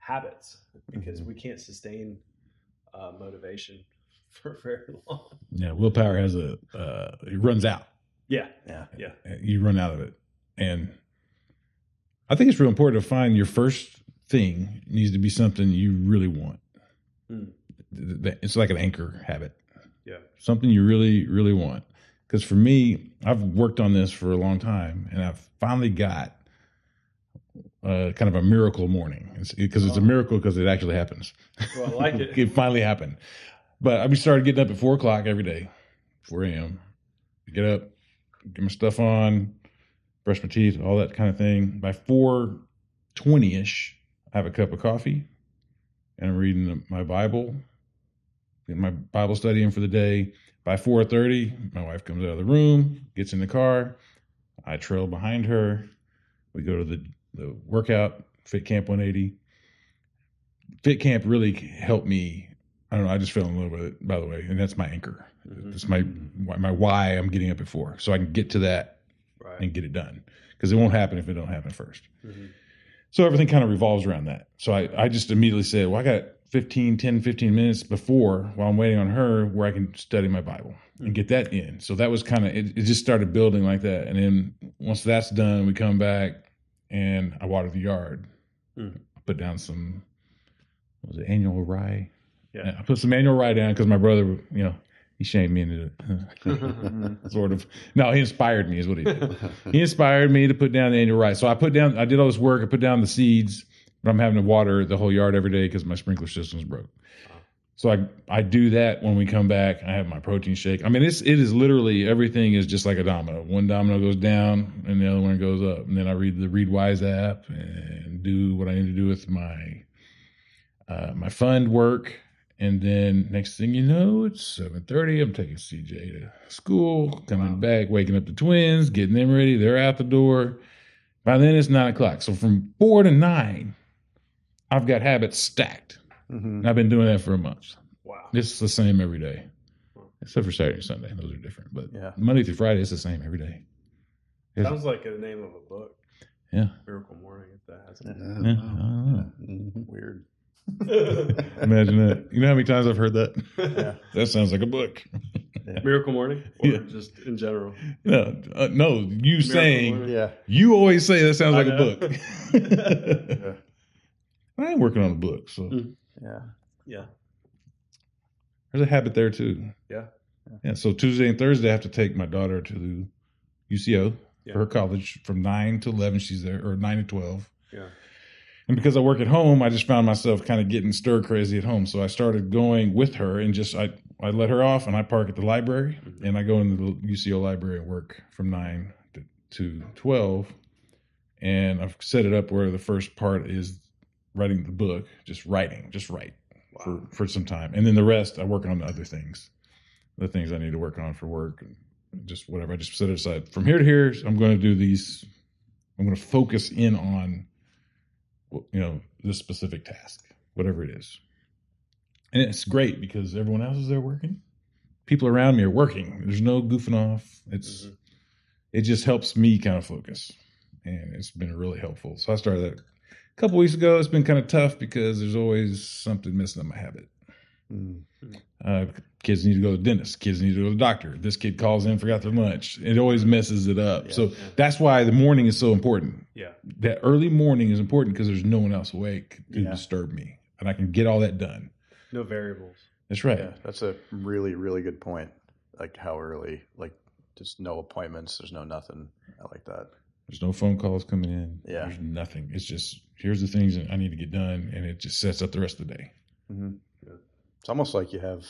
habits because Mhm. we can't sustain uh, motivation for very long. Yeah, willpower has a uh, it runs out. Yeah, Yeah. yeah, You run out of it, and I think it's real important to find your first thing needs to be something you really want. Th- It's like an anchor habit. yeah. something you really really want because for me i've worked on this for a long time and i've finally got uh, kind of a miracle morning because it's, a Oh. miracle because it actually happens Well, I like it. it finally happened but i started getting up at four o'clock every day 4 a.m get up get my stuff on brush my teeth all that kind of thing by 4.20ish i have a cup of coffee and i'm reading my bible getting my bible study in for the day. By 4.30 my wife comes out of the room gets in the car. I trail behind her. We go to the, the workout fit camp 180 fit camp really helped me. I don't know i just fell in love with it by the way and that's my anchor. Mhm. it's my my why i'm getting up at four so i can get to that Right. and get it done because it won't happen if it don't happen first. Mhm. So everything kind of revolves around that. So I, I just immediately said, well, I got 15, 10, 15 minutes before while I'm waiting on her where I can study my Bible and get that in. So that was kind of, it, it just started building like that. And then once that's done, we come back and I water the yard. Mm. I put down some, what was it, annual rye? Yeah. I put some annual rye down because my brother, you know, he shamed me into it. sort of. No, he inspired me is what he did he inspired me to put down the annual rye. So I put down, I did all this work. I put down the seeds, but I'm having to water the whole yard every day because my sprinkler system's broke. So I I do that when we come back. I have my protein shake. I mean, it's it is literally everything is just like a domino. One domino goes down and the other one goes up, and then I read the Readwise app and do what I need to do with my uh, my fund work. And then next thing you know, it's seven thirty. I'm taking CJ to school, coming Wow. back, waking up the twins, getting them ready. They're out the door. By then it's nine o'clock. So from four to nine, I've got habits stacked. Mhm. And I've been doing that for a month. Wow. It's the same every day, except for Saturday and Sunday. Those are different. But Yeah. Monday through Friday, it's the same every day. It's- Sounds like the name of a book. Yeah. Miracle Morning, if that has Yeah. Yeah, know. Mhm. Weird. Imagine that. You know how many times I've heard that? Yeah. That sounds like a book. Miracle Morning, or Yeah. just in general. No, uh, no, you saying Morning. Yeah. you always say that sounds I like a book. Yeah. I ain't working on a book, so Mm. Yeah. Yeah. there's a habit there too. Yeah. Yeah. So Tuesday and Thursday, I have to take my daughter to UCO Yeah. for her college from nine to eleven. She's there, or nine to twelve. Yeah. And because I work at home, I just found myself kind of getting stir crazy at home. So I started going with her and just I I let her off and I park at the library Mhm. and I go into the UCO library and work from nine to, to twelve. And I've set it up where the first part is writing the book, just writing, just write for, Wow. for some time. And then the rest I work on the other things. The things I need to work on for work and just whatever. I just set it aside. From here to here, I'm going to do these I'm going to focus in on you know this specific task whatever it is. And it's great because everyone else is there working. People around me are working. There's no goofing off. It's Mhm. it just helps me kind of focus. And it's been really helpful. So i started that a couple weeks ago. It's been kind of tough because there's always something missing in my habit Mm. uh, kids need to go to the dentist. Kids need to go to the doctor. This kid calls in, forgot their lunch. It always messes it up. Yeah. so that's why the morning is so important. Yeah. That early morning is important because there's no one else awake to Yeah. disturb me, and I can get all that done. No variables. That's right. Yeah. That's a really, really good point. Like how early, like just no appointments. There's no nothing. I like that. There's no phone calls coming in. Yeah. There's nothing. It's just here's the things that I need to get done, and it just sets up the rest of the day. hmm Yeah. It's almost like you have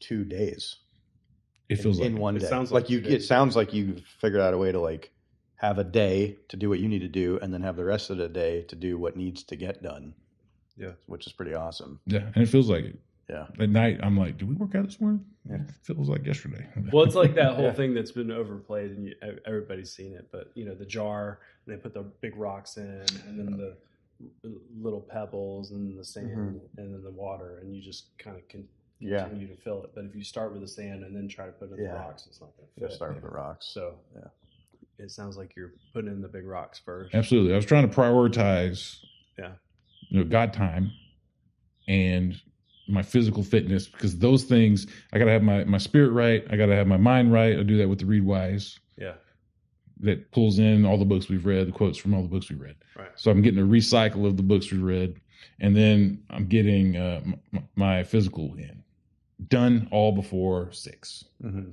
two days It feels in, like in it. one It day. sounds like like you. two It sounds like you figured out a way to like have a day to do what you need to do, and then have the rest of the day to do what needs to get done. Yeah. which is pretty awesome. Yeah, and it feels like it. Yeah. At night, I'm like, did we work out this morning? Yeah. It feels like yesterday. Well, it's like that whole Yeah. thing that's been overplayed, and you, everybody's seen it. But you know, the jar, and they put the big rocks in, and then the little pebbles, and the sand, mm-hmm. and then the water, and you just kind of can Yeah. continue to fill it. But if you start with the sand and then try to put in Yeah. the rocks, it's not going to Just fit. start with the rocks. So Yeah. it sounds like you're putting in the big rocks first. Absolutely. I was trying to prioritize, Yeah. you know, God time and my physical fitness because those things I got to have my my spirit right. I got to have my mind right. I do that with the Readwise Yeah. That pulls in all the books we've read, the quotes from all the books we read. Right. So I'm getting a recycle of the books we read, and then I'm getting uh, m- my physical in done all before six, Mm-hmm.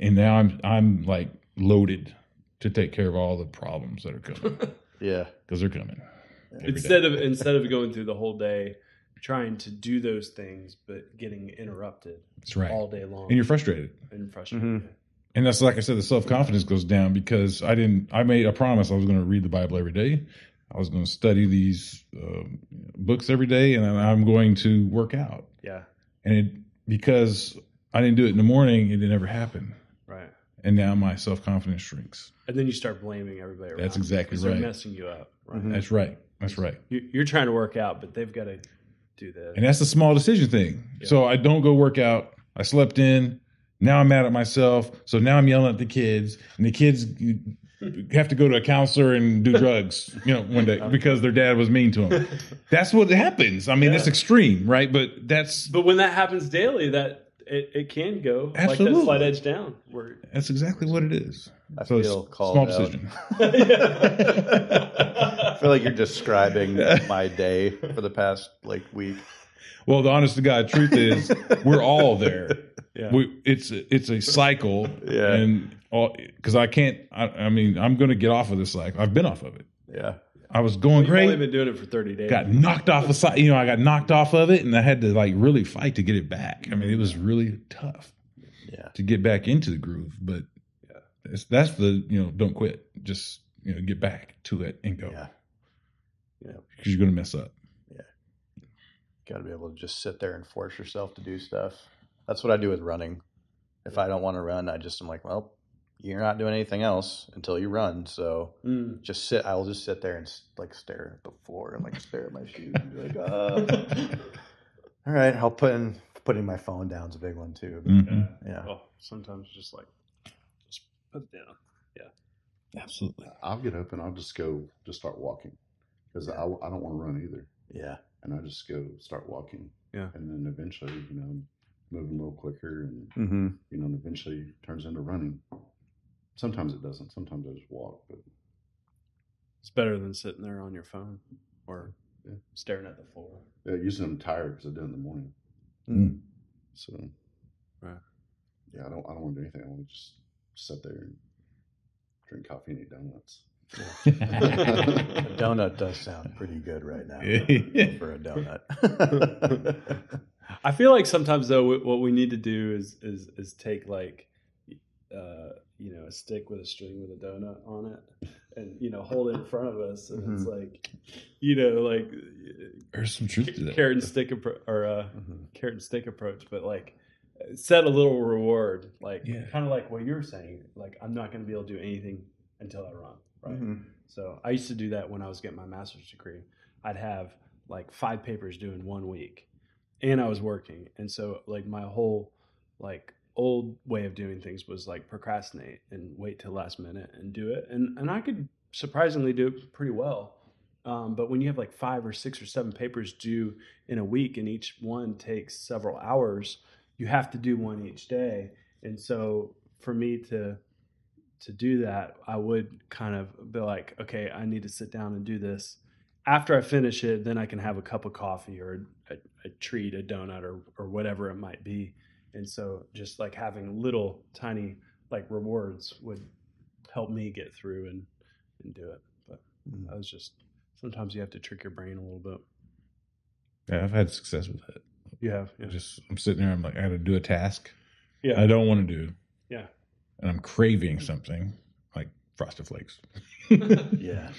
and now I'm I'm like loaded to take care of all the problems that are coming Yeah. because they're coming. every day. instead of instead of going through the whole day trying to do those things but getting interrupted That's right, all day long and you're frustrated. and frustrated. Mhm. And that's like I said, the self confidence goes down because I didn't. I made a promise I was going to read the Bible every day. I was going to study these um books every day, and I'm going to work out. Yeah. And it, because I didn't do it in the morning, it never happened. Right. And now my self confidence shrinks. And then you start blaming everybody around. That's exactly 'cause they're right. messing you up. Right. Mhm. That's right. That's right. You, you're trying to work out, but they've got to do this. And that's the small decision thing. Yeah. So I don't go work out. I slept in. Now I'm mad at myself. So now I'm yelling at the kids, and the kids have to go to a counselor and do drugs, you know, one day because their dad was mean to them. That's what happens. I mean, Yeah. it's extreme, right? But that's But when that happens daily, that it, it can go like Absolutely. that slight edge down. Where that's exactly what it is. I so it's feel called small out. decision. I feel like you're describing my day for the past like week. Well, the honest to God truth is, we're all there. yeah. We, it's it's a cycle, Yeah. and because I can't. I, I mean, I'm going to get off of this cycle. I've been off of it. Yeah. I was going You've only great. been doing it for 30 days. got knocked off a side. You know, I got knocked off of it, and I had to like really fight to get it back. I mean, it was really tough Yeah. to get back into the groove. But Yeah. that's, that's the you know, don't quit. Just you know, get back to it and go Yeah. because you're going to mess up. Got to be able to just sit there and force yourself to do stuff. That's what I do with running. If I don't want to run, I just am like, well, you're not doing anything else until you run. So Mm. just sit. I'll just sit there and like stare at the floor and like stare at my shoes and be like, uh. all right. I'll put in putting my phone down is a big one too. Mhm. Yeah. Oh, sometimes just like, just put it down. Yeah. Absolutely. I'll get up and I'll just go, just start walking because I, I don't want to run either. Yeah. And I just go start walking. Yeah. And then eventually, you know, moving a little quicker and, Mm-hmm. you know, and eventually turns into running. Sometimes it doesn't. Sometimes I just walk, but It's better than sitting there on your phone or Yeah. staring at the floor. yeah, usually I'm tired because I did it in the morning. Mm. So, Right. yeah, I don't, I don't want to do anything. I want to just sit there and drink coffee and eat donuts. A donut does sound pretty good right now for a donut. I feel like sometimes though, what- what we need to do is is is take like, uh, you know, a stick with a string with a donut on it, and you know, hold it in front of us, and it's like, you know, like There's some truth to that. carrot and stick appro- or uh, Mhm. carrot and stick approach, but like set a little reward, like Yeah. kind of like what you're saying. Like I'm not going to be able to do anything until I run, right? Mhm. So I used to do that when I was getting my master's degree. I'd have like five papers due in one week, and I was working, and so like my whole like old way of doing things was like procrastinate and wait till last minute and do it, and and I could surprisingly do it pretty well. Um, but when you have like five or six or seven papers due in a week, and each one takes several hours, you have to do one each day, and so for me to to do that, I would kind of be like, okay, I need to sit down and do this. After I finish it, then I can have a cup of coffee or a, a treat, a donut, or or whatever it might be. And so, just like having little tiny like rewards would help me get through and and do it. But Mhm. I was just sometimes you have to trick your brain a little bit. Yeah, I've had success with that. You have, yeah, Just I'm sitting there. I'm like, I got to do a task. yeah, I don't want to do. Yeah. And I'm craving something like Frosted Flakes. Yeah.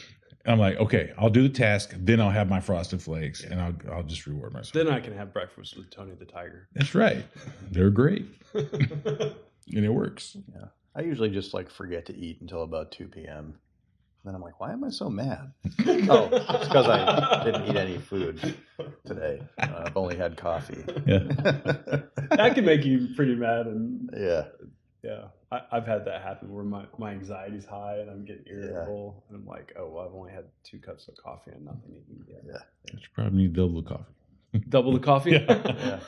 I'm like, okay, I'll do the task, then I'll have my Frosted Flakes, and I'll I'll just reward myself. then I can have breakfast with Tony the Tiger. That's right. They're great, and it works. Yeah, I usually just like forget to eat until about 2 p.m. Then I'm like, why am I so mad? Oh, it's because I didn't eat any food today. Uh, I've only had coffee. Yeah. that can make you pretty mad and yeah. Yeah, I, I've had that happen where my, my anxiety's high and I'm getting irritable, and I'm like, oh, well, I've only had two cups of coffee and nothing to eat yet. Yeah. You probably need double the coffee. Double the coffee. Yeah.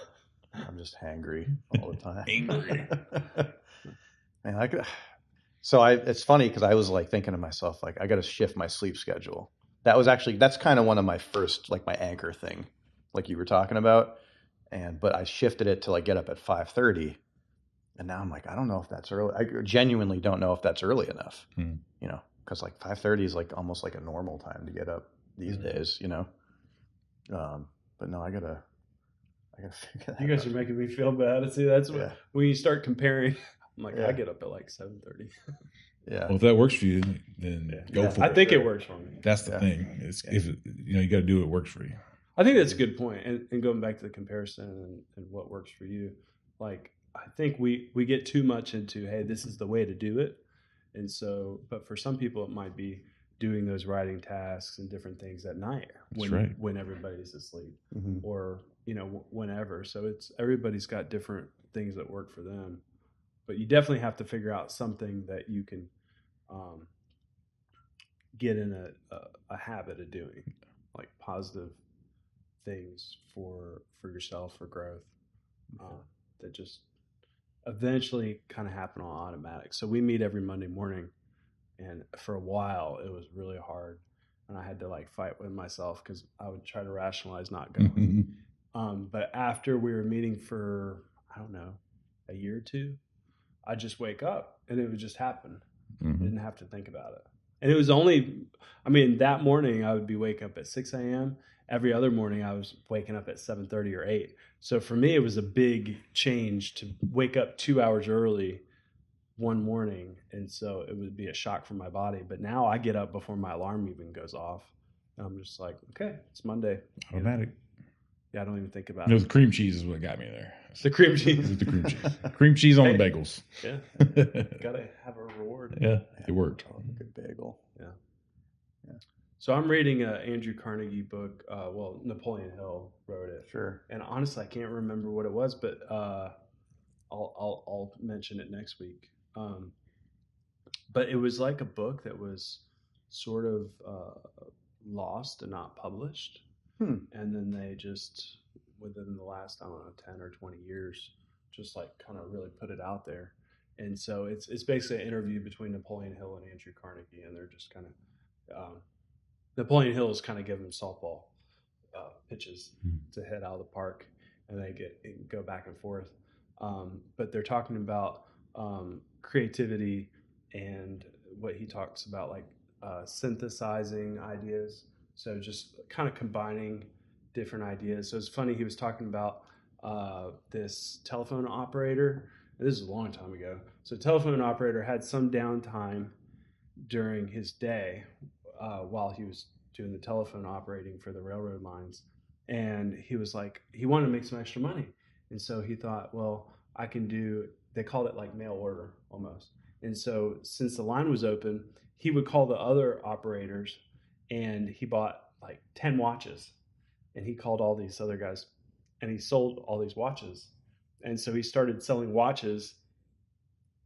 I'm just hangry all the time. Angry. Man, I could. So I, it's funny because I was like thinking to myself, like, I got to shift my sleep schedule. That was actually that's kind of one of my first, like, my anchor thing, like you were talking about. And but I shifted it to like get up at five thirty, and now I'm like, I don't know if that's early. I genuinely don't know if that's early enough. Hmm. You know, because like five thirty is like almost like a normal time to get up these Mhm. days. You know. Um, but no, I gotta, I gotta figure that You guys out. are making me feel bad. See, that's Yeah. when you start comparing. I'm like, Yeah. I get up at like seven thirty. Yeah. Well, if that works for you, then Yeah. go Yeah. for I it. I think it works for me. That's the Yeah. thing. It's Yeah. if you know you got to do what works for you. I think that's a good point. And, and going back to the comparison and, and what works for you, like I think we we get too much into hey, this is the way to do it, and so but for some people it might be doing those writing tasks and different things at night when right. when everybody's asleep Mhm. or you know wh- whenever. So it's everybody's got different things that work for them, but you definitely have to figure out something that you can um, get in a, a a habit of doing, like positive things for for yourself for growth uh, that just eventually kind of happen on automatic. So we meet every Monday morning, and for a while it was really hard, and I had to like fight with myself because I would try to rationalize not going. Um, but after we were meeting for I don't know a year or two, I just wake up and it would just happen. I Mhm. didn't have to think about it. And it was only, I mean, that morning I would be wake up at 6 a.m. Every other morning I was waking up at 7:30 or 8. So for me, it was a big change to wake up two hours early one morning, and so it would be a shock for my body. But now I get up before my alarm even goes off. And I'm just like, okay, it's Monday. Automatic. Yeah, I don't even think about No, it. the cream cheese is what got me there. The cream cheese. the cream cheese. Cream cheese on the bagels. Yeah, gotta have a reward. yeah, it worked. Oh, good bagel. So I'm reading a Andrew Carnegie book. Uh, well, Napoleon Hill wrote it, Sure. and honestly, I can't remember what it was, but uh, I'll, I'll I'll mention it next week. Um, but it was like a book that was sort of uh, lost and not published, Hmm. and then they just within the last I don't know ten or twenty years, just like kind of really put it out there. And so it's it's basically an interview between Napoleon Hill and Andrew Carnegie, and they're just kind of um, Napoleon Hill is kind of giving them softball uh, pitches Hmm. to hit out of the park, and they get and go back and forth. Um, but they're talking about um, creativity and what he talks about, like uh, synthesizing ideas. So just kind of combining different ideas. So it's funny he was talking about uh, this telephone operator. This is a long time ago. So telephone operator had some downtime during his day uh, while he was doing the telephone operating for the railroad lines, and he was like he wanted to make some extra money, and so he thought, well, I can do. They called it like mail order almost, and so since the line was open, he would call the other operators, and he bought like ten watches, and he called all these other guys, and he sold all these watches, and so he started selling watches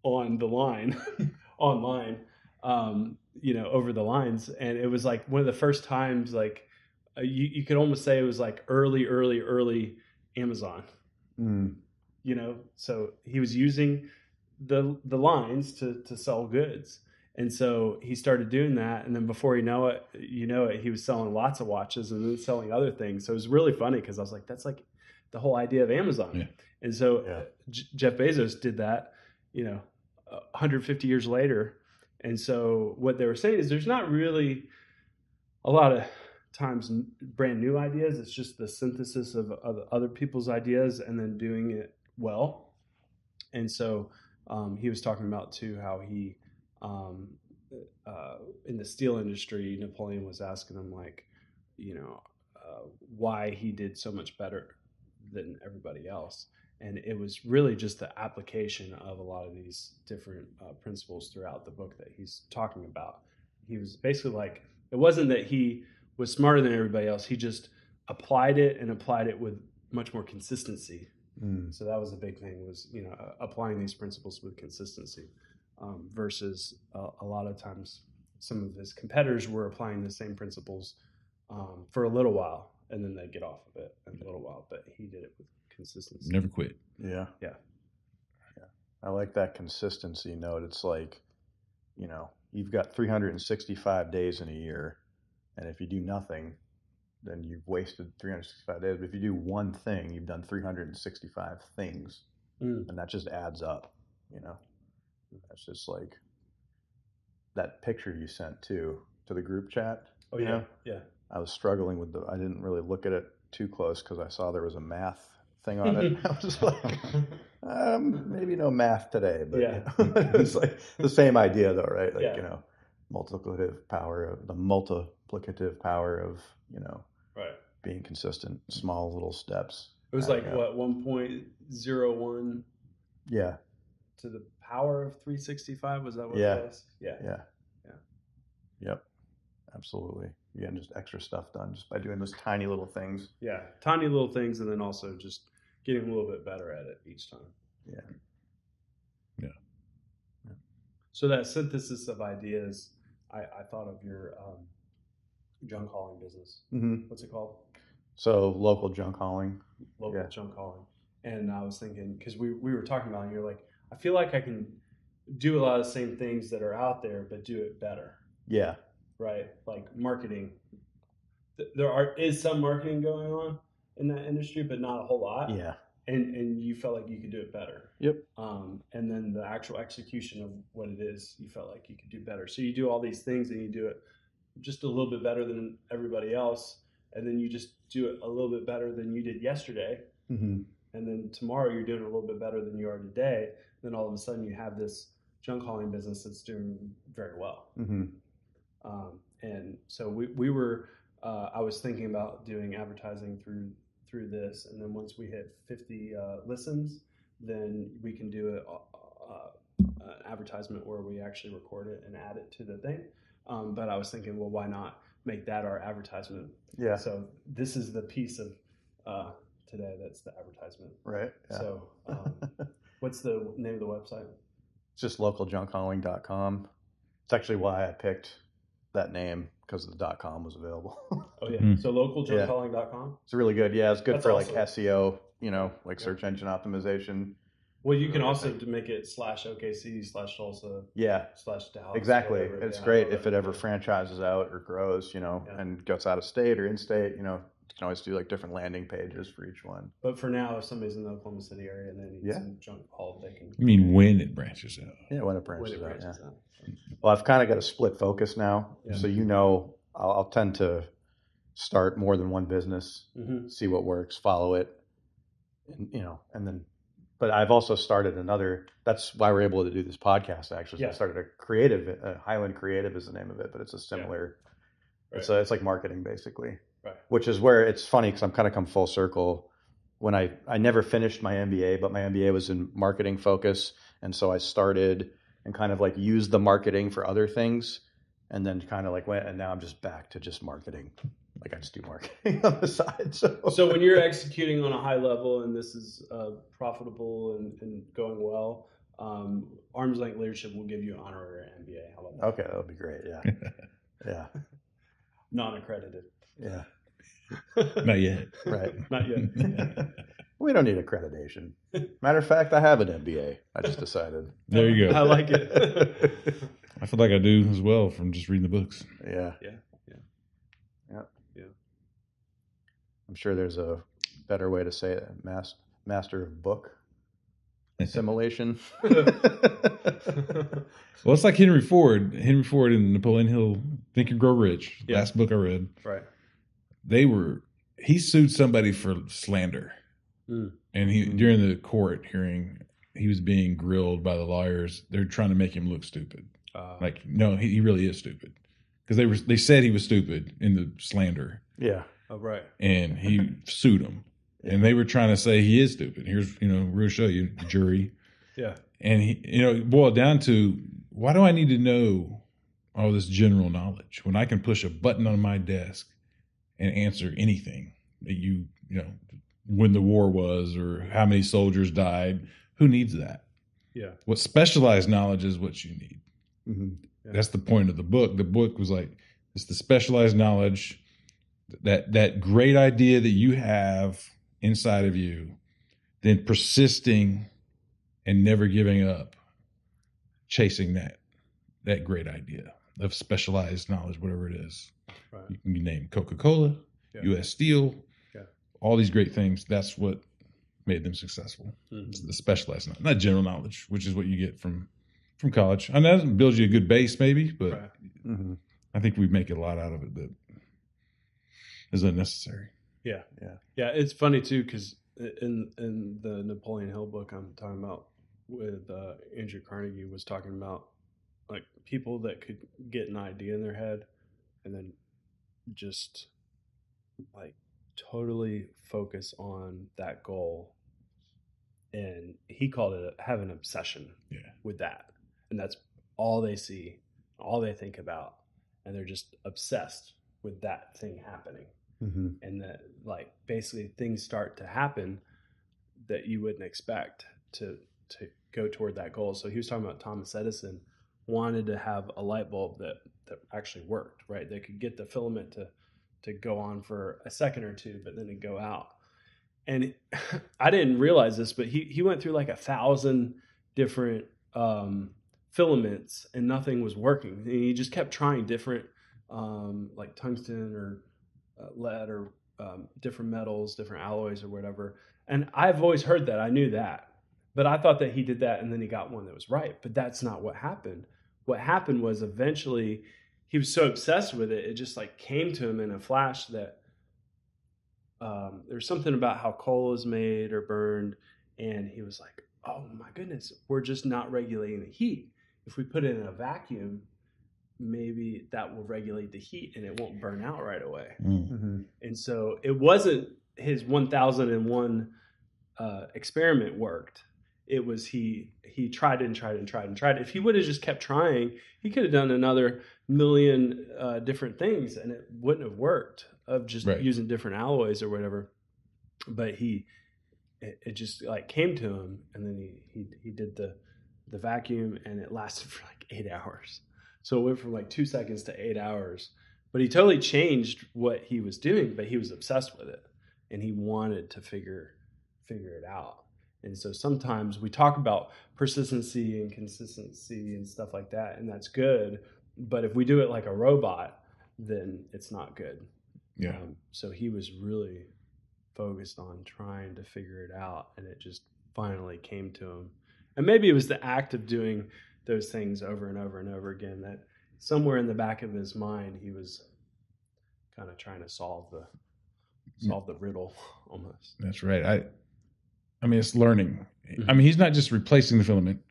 on the line online. Um, you know, over the lines. And it was like one of the first times, like uh, you, you could almost say it was like early, early, early Amazon, Mm. you know? So he was using the, the lines to, to sell goods. And so he started doing that. And then before you know it, you know it, he was selling lots of watches and then selling other things. So it was really funny because I was like, that's like the whole idea of Amazon. Yeah. And so Yeah. J- Jeff Bezos did that, you know, uh, 150 years later. And so what they were saying is there's not really a lot of times brand new ideas. It's just the synthesis of, of other people's ideas and then doing it well. And so um, he was talking about too how he, um, uh, in the steel industry, Napoleon was asking him like, you know, uh, why he did so much better than everybody else and it was really just the application of a lot of these different uh, principles throughout the book that he's talking about. He was basically like, it wasn't that he was smarter than everybody else. He just applied it and applied it with much more consistency Mm. So that was a big thing was you know applying these principles with consistency um, versus uh, a lot of times some of his competitors were applying the same principles um, for a little while and then they get off of it in a little while. But he did it with consistency. Never quit. Yeah. Yeah. Yeah. I like that consistency note. It's like, you know, you've got 365 days in a year. And if you do nothing, then you've wasted 365 days. But if you do one thing, you've done 365 things. Mm. And that just adds up, you know? That's just like that picture you sent too to the group chat. Oh you yeah, know? yeah. I was struggling with the. I didn't really look at it too close because I saw there was a math thing on it. I was just like, um, maybe no math today, but Yeah. you know, it's like the same idea though, right? Like Yeah. you know, multiplicative power of the multiplicative power of you know Right. being consistent, small little steps. It was like yeah. what one point zero one Yeah, to the power of three sixty five. Was that what Yeah. it was? Yeah. yeah, Yeah. Yep, absolutely. You get just extra stuff done just by doing those tiny little things. Yeah. Tiny little things, and then also just getting a little bit better at it each time. Yeah. Yeah. Yeah. So that synthesis of ideas, I, I thought of your um, junk hauling business. Mm-hmm. What's it called? So local junk hauling. Local Yeah. junk hauling. And I was thinking because we we were talking about, it, and you're like, I feel like I can do a lot of the same things that are out there, but do it better. Yeah, right? Like marketing. There are is some marketing going on in that industry, but not a whole lot. yeah, And and you felt like you could do it better. Yep. Um, and then the actual execution of what it is, you felt like you could do better. So you do all these things and you do it just a little bit better than everybody else, and then you just do it a little bit better than you did yesterday, mm-hmm. and then tomorrow you're doing a little bit better than you are today. Then all of a sudden you have this junk hauling business that's doing very well. Mm-hmm. Um, and so we, we were, uh, I was thinking about doing advertising through through this, and then once we hit 50 uh, listens, then we can do a, uh, an advertisement where we actually record it and add it to the thing. Um, but I was thinking, well, why not make that our advertisement? Yeah. So this is the piece of uh, today that's the advertisement. Right. Yeah. So um, what's the name of the website? it's just localjunkhauling.com. It's actually why I picked that name because the dot com was available. Oh yeah, Hmm. so localjunkhauling.com. it's really good. Yeah, it's good That's for like. SEO, you know, like Yeah. search engine optimization. Well, you can also make it slash OKC slash Tulsa Yeah, slash Dallas. exactly. It's Yeah, great if it ever franchises out or grows, you know, Yeah. and goes out of state or in state, you know, you can always do like different landing pages for each one. But for now, if somebody's in the Oklahoma City area and they need Yeah. some junk haul, they can. I mean, when it branches out. Yeah, when it when branches it out. Yeah. out. Well, I've kind of got a split focus now, Yeah. so you know, I'll, I'll tend to start more than one business Mm-hmm. see what works, follow it, and, you know, and then. But I've also started another. That's why we're able to do this podcast. Actually, so I started a creative. Uh, Highland Creative is the name of it, but it's a similar. It's a, it's like marketing basically, Right. which is where it's funny because I'm kind of come full circle. When I I never finished my MBA, but my MBA was in marketing focus, and so I started and kind of like used the marketing for other things, and then kind of like went, and now I'm just back to just marketing. Like I just do marketing on the side. So So when you're executing on a high level and this is uh, profitable and, and going well, um, Arms Length Leadership will give you an honorary MBA. How about that? Okay, that would be great. Yeah, yeah, Non-accredited. Yeah. Not yet. Right. Not yet. we don't need accreditation. Matter of fact, I have an MBA. I just decided. There you go. I like it. I feel like I do as well from just reading the books. Yeah. Yeah, yeah. Yeah. Yeah. I'm sure there's a better way to say it. Mas- master of book assimilation. Well, it's like Henry Ford. Henry Ford and Napoleon Hill, Think and Grow Rich. Yeah. Last book I read. right. They were he sued somebody for slander, Mm. and he Mm. during the court hearing he was being grilled by the lawyers. They're trying to make him look stupid. Uh, Like no, he, he really is stupid because they were they said he was stupid in the slander, yeah. oh, right. and he sued them. And they were trying to say he is stupid. Here's you know we'll show you the jury. Yeah. And he, you know, it boiled down to why do I need to know all this general knowledge when I can push a button on my desk and answer anything that you, you know, when the war was or how many soldiers died. Who needs that? Yeah. What specialized knowledge is what you need. Mm-hmm. Yeah. That's the point of the book. The book was like it's the specialized knowledge that that great idea that you have inside of you, then persisting and never giving up, chasing that that great idea of specialized knowledge, whatever it is. Right. You can name Coca Cola, Yeah. U.S. Steel, Yeah. all these great things. That's what made them successful. Mhm. It's the specialized knowledge, not general knowledge, which is what you get from from college. I And that builds you a good base, maybe, but Right. Mm-hmm. I think we make a lot out of it that is unnecessary. Yeah. Yeah. Yeah. It's funny too, because in in the Napoleon Hill book I'm talking about with uh, Andrew Carnegie was talking about like people that could get an idea in their head and then just like totally focus on that goal. And he called it a, have an obsession Yeah. with that. And that's all they see, all they think about. And they're just obsessed with that thing happening Mm-hmm. and that like basically things start to happen that you wouldn't expect to to go toward that goal. So he was talking about Thomas Edison wanted to have a light bulb that that actually worked, right? They could get the filament to to go on for a second or two, but then it go out. And I didn't realize this, but he he went through like a thousand different um, filaments, and nothing was working. And he just kept trying different, um, like tungsten or uh, lead or um, different metals, different alloys or whatever. And I've always heard that. I knew that. But I thought that he did that and then he got one that was right. But that's not what happened. What happened was eventually he was so obsessed with it, it just like came to him in a flash that um, there's something about how coal is made or burned. And he was like, oh my goodness, we're just not regulating the heat. If we put it in a vacuum, maybe that will regulate the heat and it won't burn out right away. Mm-hmm. And so it wasn't his 1001 uh, experiment worked. It was he he tried and tried and tried and tried. If he would have just kept trying, he could have done another million uh, different things and it wouldn't have worked of just Right. using different alloys or whatever. But he it, it just like came to him and then he he he did the the vacuum and it lasted for like 8 hours. So it went from like 2 seconds to 8 hours but he totally changed what he was doing but he was obsessed with it and he wanted to figure figure it out and so sometimes we talk about persistency and consistency and stuff like that and that's good but if we do it like a robot then it's not good Yeah. um, so he was really focused on trying to figure it out and it just finally came to him and maybe it was the act of doing those things over and over and over again that somewhere in the back of his mind he was kind of trying to solve the solve the riddle almost That's right. I I mean it's learning. Mhm. I mean he's not just replacing the filament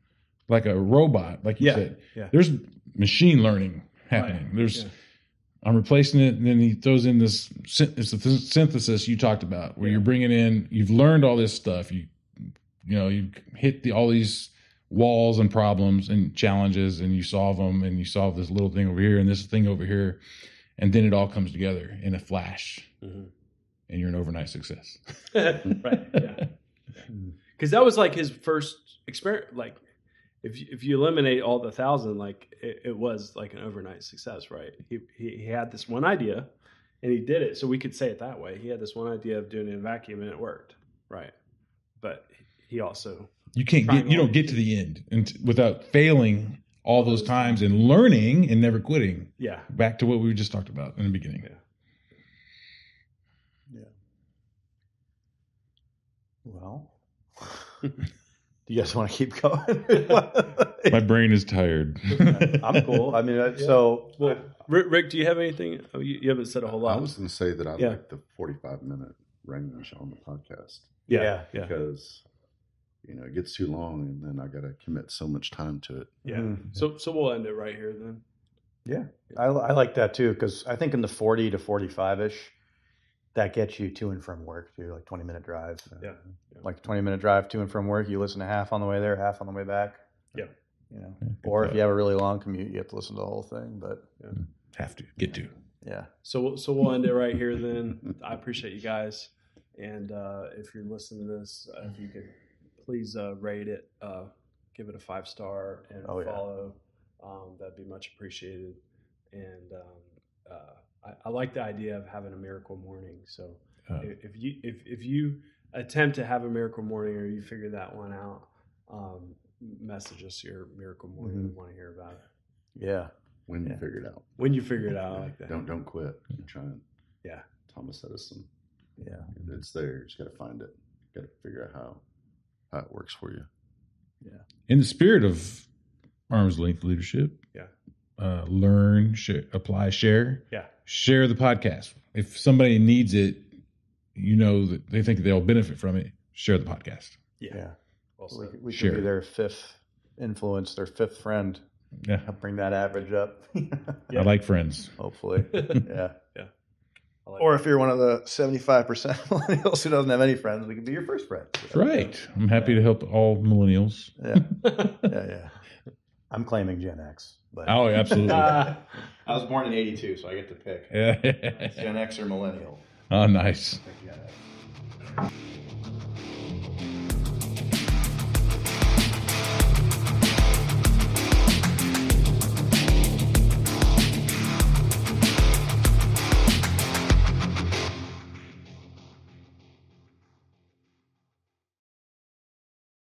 like a robot, like you Yeah, said. yeah. There's machine learning happening. Right, There's yeah. I'm replacing it, and then he throws in this. It's the th- synthesis you talked about, where Yeah. you're bringing in. You've learned all this stuff. You, you know, you hit the, all these walls and problems and challenges, and you solve them, and you solve this little thing over here and this thing over here, and then it all comes together in a flash, Mhm. and you're an overnight success. right yeah Hmm. because that was like his first experiment like if you, if you eliminate all the thousand like it, it was like an overnight success right he, he he had this one idea and he did it so we could say it that way he had this one idea of doing it in a vacuum and it worked right but he also You can't get. You don't get to the end and without failing all those times and learning and never quitting. yeah Back to what we just talked about in the beginning. Yeah. Well, do you guys want to keep going? My brain is tired. I'm cool. I mean, so well rick, rick do you have anything oh, you, you haven't said a whole lot. I was going to say that I Yeah. like the 45 minute range on the podcast yeah yeah because you know it gets too long and then I got to commit so much time to it. yeah Mhm. so so we'll end it right here then Yeah, I, I like that too because I think in the forty to forty-five ish, that gets you to and from work too, like twenty minute drive. Yeah, yeah. like twenty minute drive to and from work. You listen to half on the way there, half on the way back. Yeah. you know. Yeah, Or if you have a really long commute, you have to listen to the whole thing. But have to get to. yeah, So we'll- so we'll end it right here then. I appreciate you guys, And uh, if you're listening to this, uh, if you could please uh, rate it, uh, give it a five star, and Oh, yeah. follow, um, that'd be much appreciated. And um, uh, I, I like the idea of having a miracle morning. So Uh, if, if you if, if you attempt to have a miracle morning or you figure that one out, um, message us your miracle morning. Mhm. We want to hear about it Yeah. When you figure it out. when you figure it out. I like that. Don't don't quit. Keep trying. Yeah. Thomas Edison. Yeah. It's there. You just got to find it. Got to figure out how how it works for you. Yeah. In the spirit of arm's length leadership, Yeah. Uh, learn, share, apply, share, Yeah. share the podcast. If somebody needs it, you know that they think they'll benefit from it. Share the podcast. Yeah. Yeah. Well We, said. we Sure. could be their fifth influence, their fifth friend. Yeah, Help bring that average up. Yeah. I like friends. Hopefully. Yeah. I like Or that. if you're one of the 75% millennials who doesn't have any friends, we could be your first friend. Right. I'm happy to help all millennials. Yeah. Yeah. Yeah. I'm claiming Gen X. But Oh, absolutely. I was born in 82, so I get to pick Yeah. Gen X or millennial. oh, nice. Pick Gen X.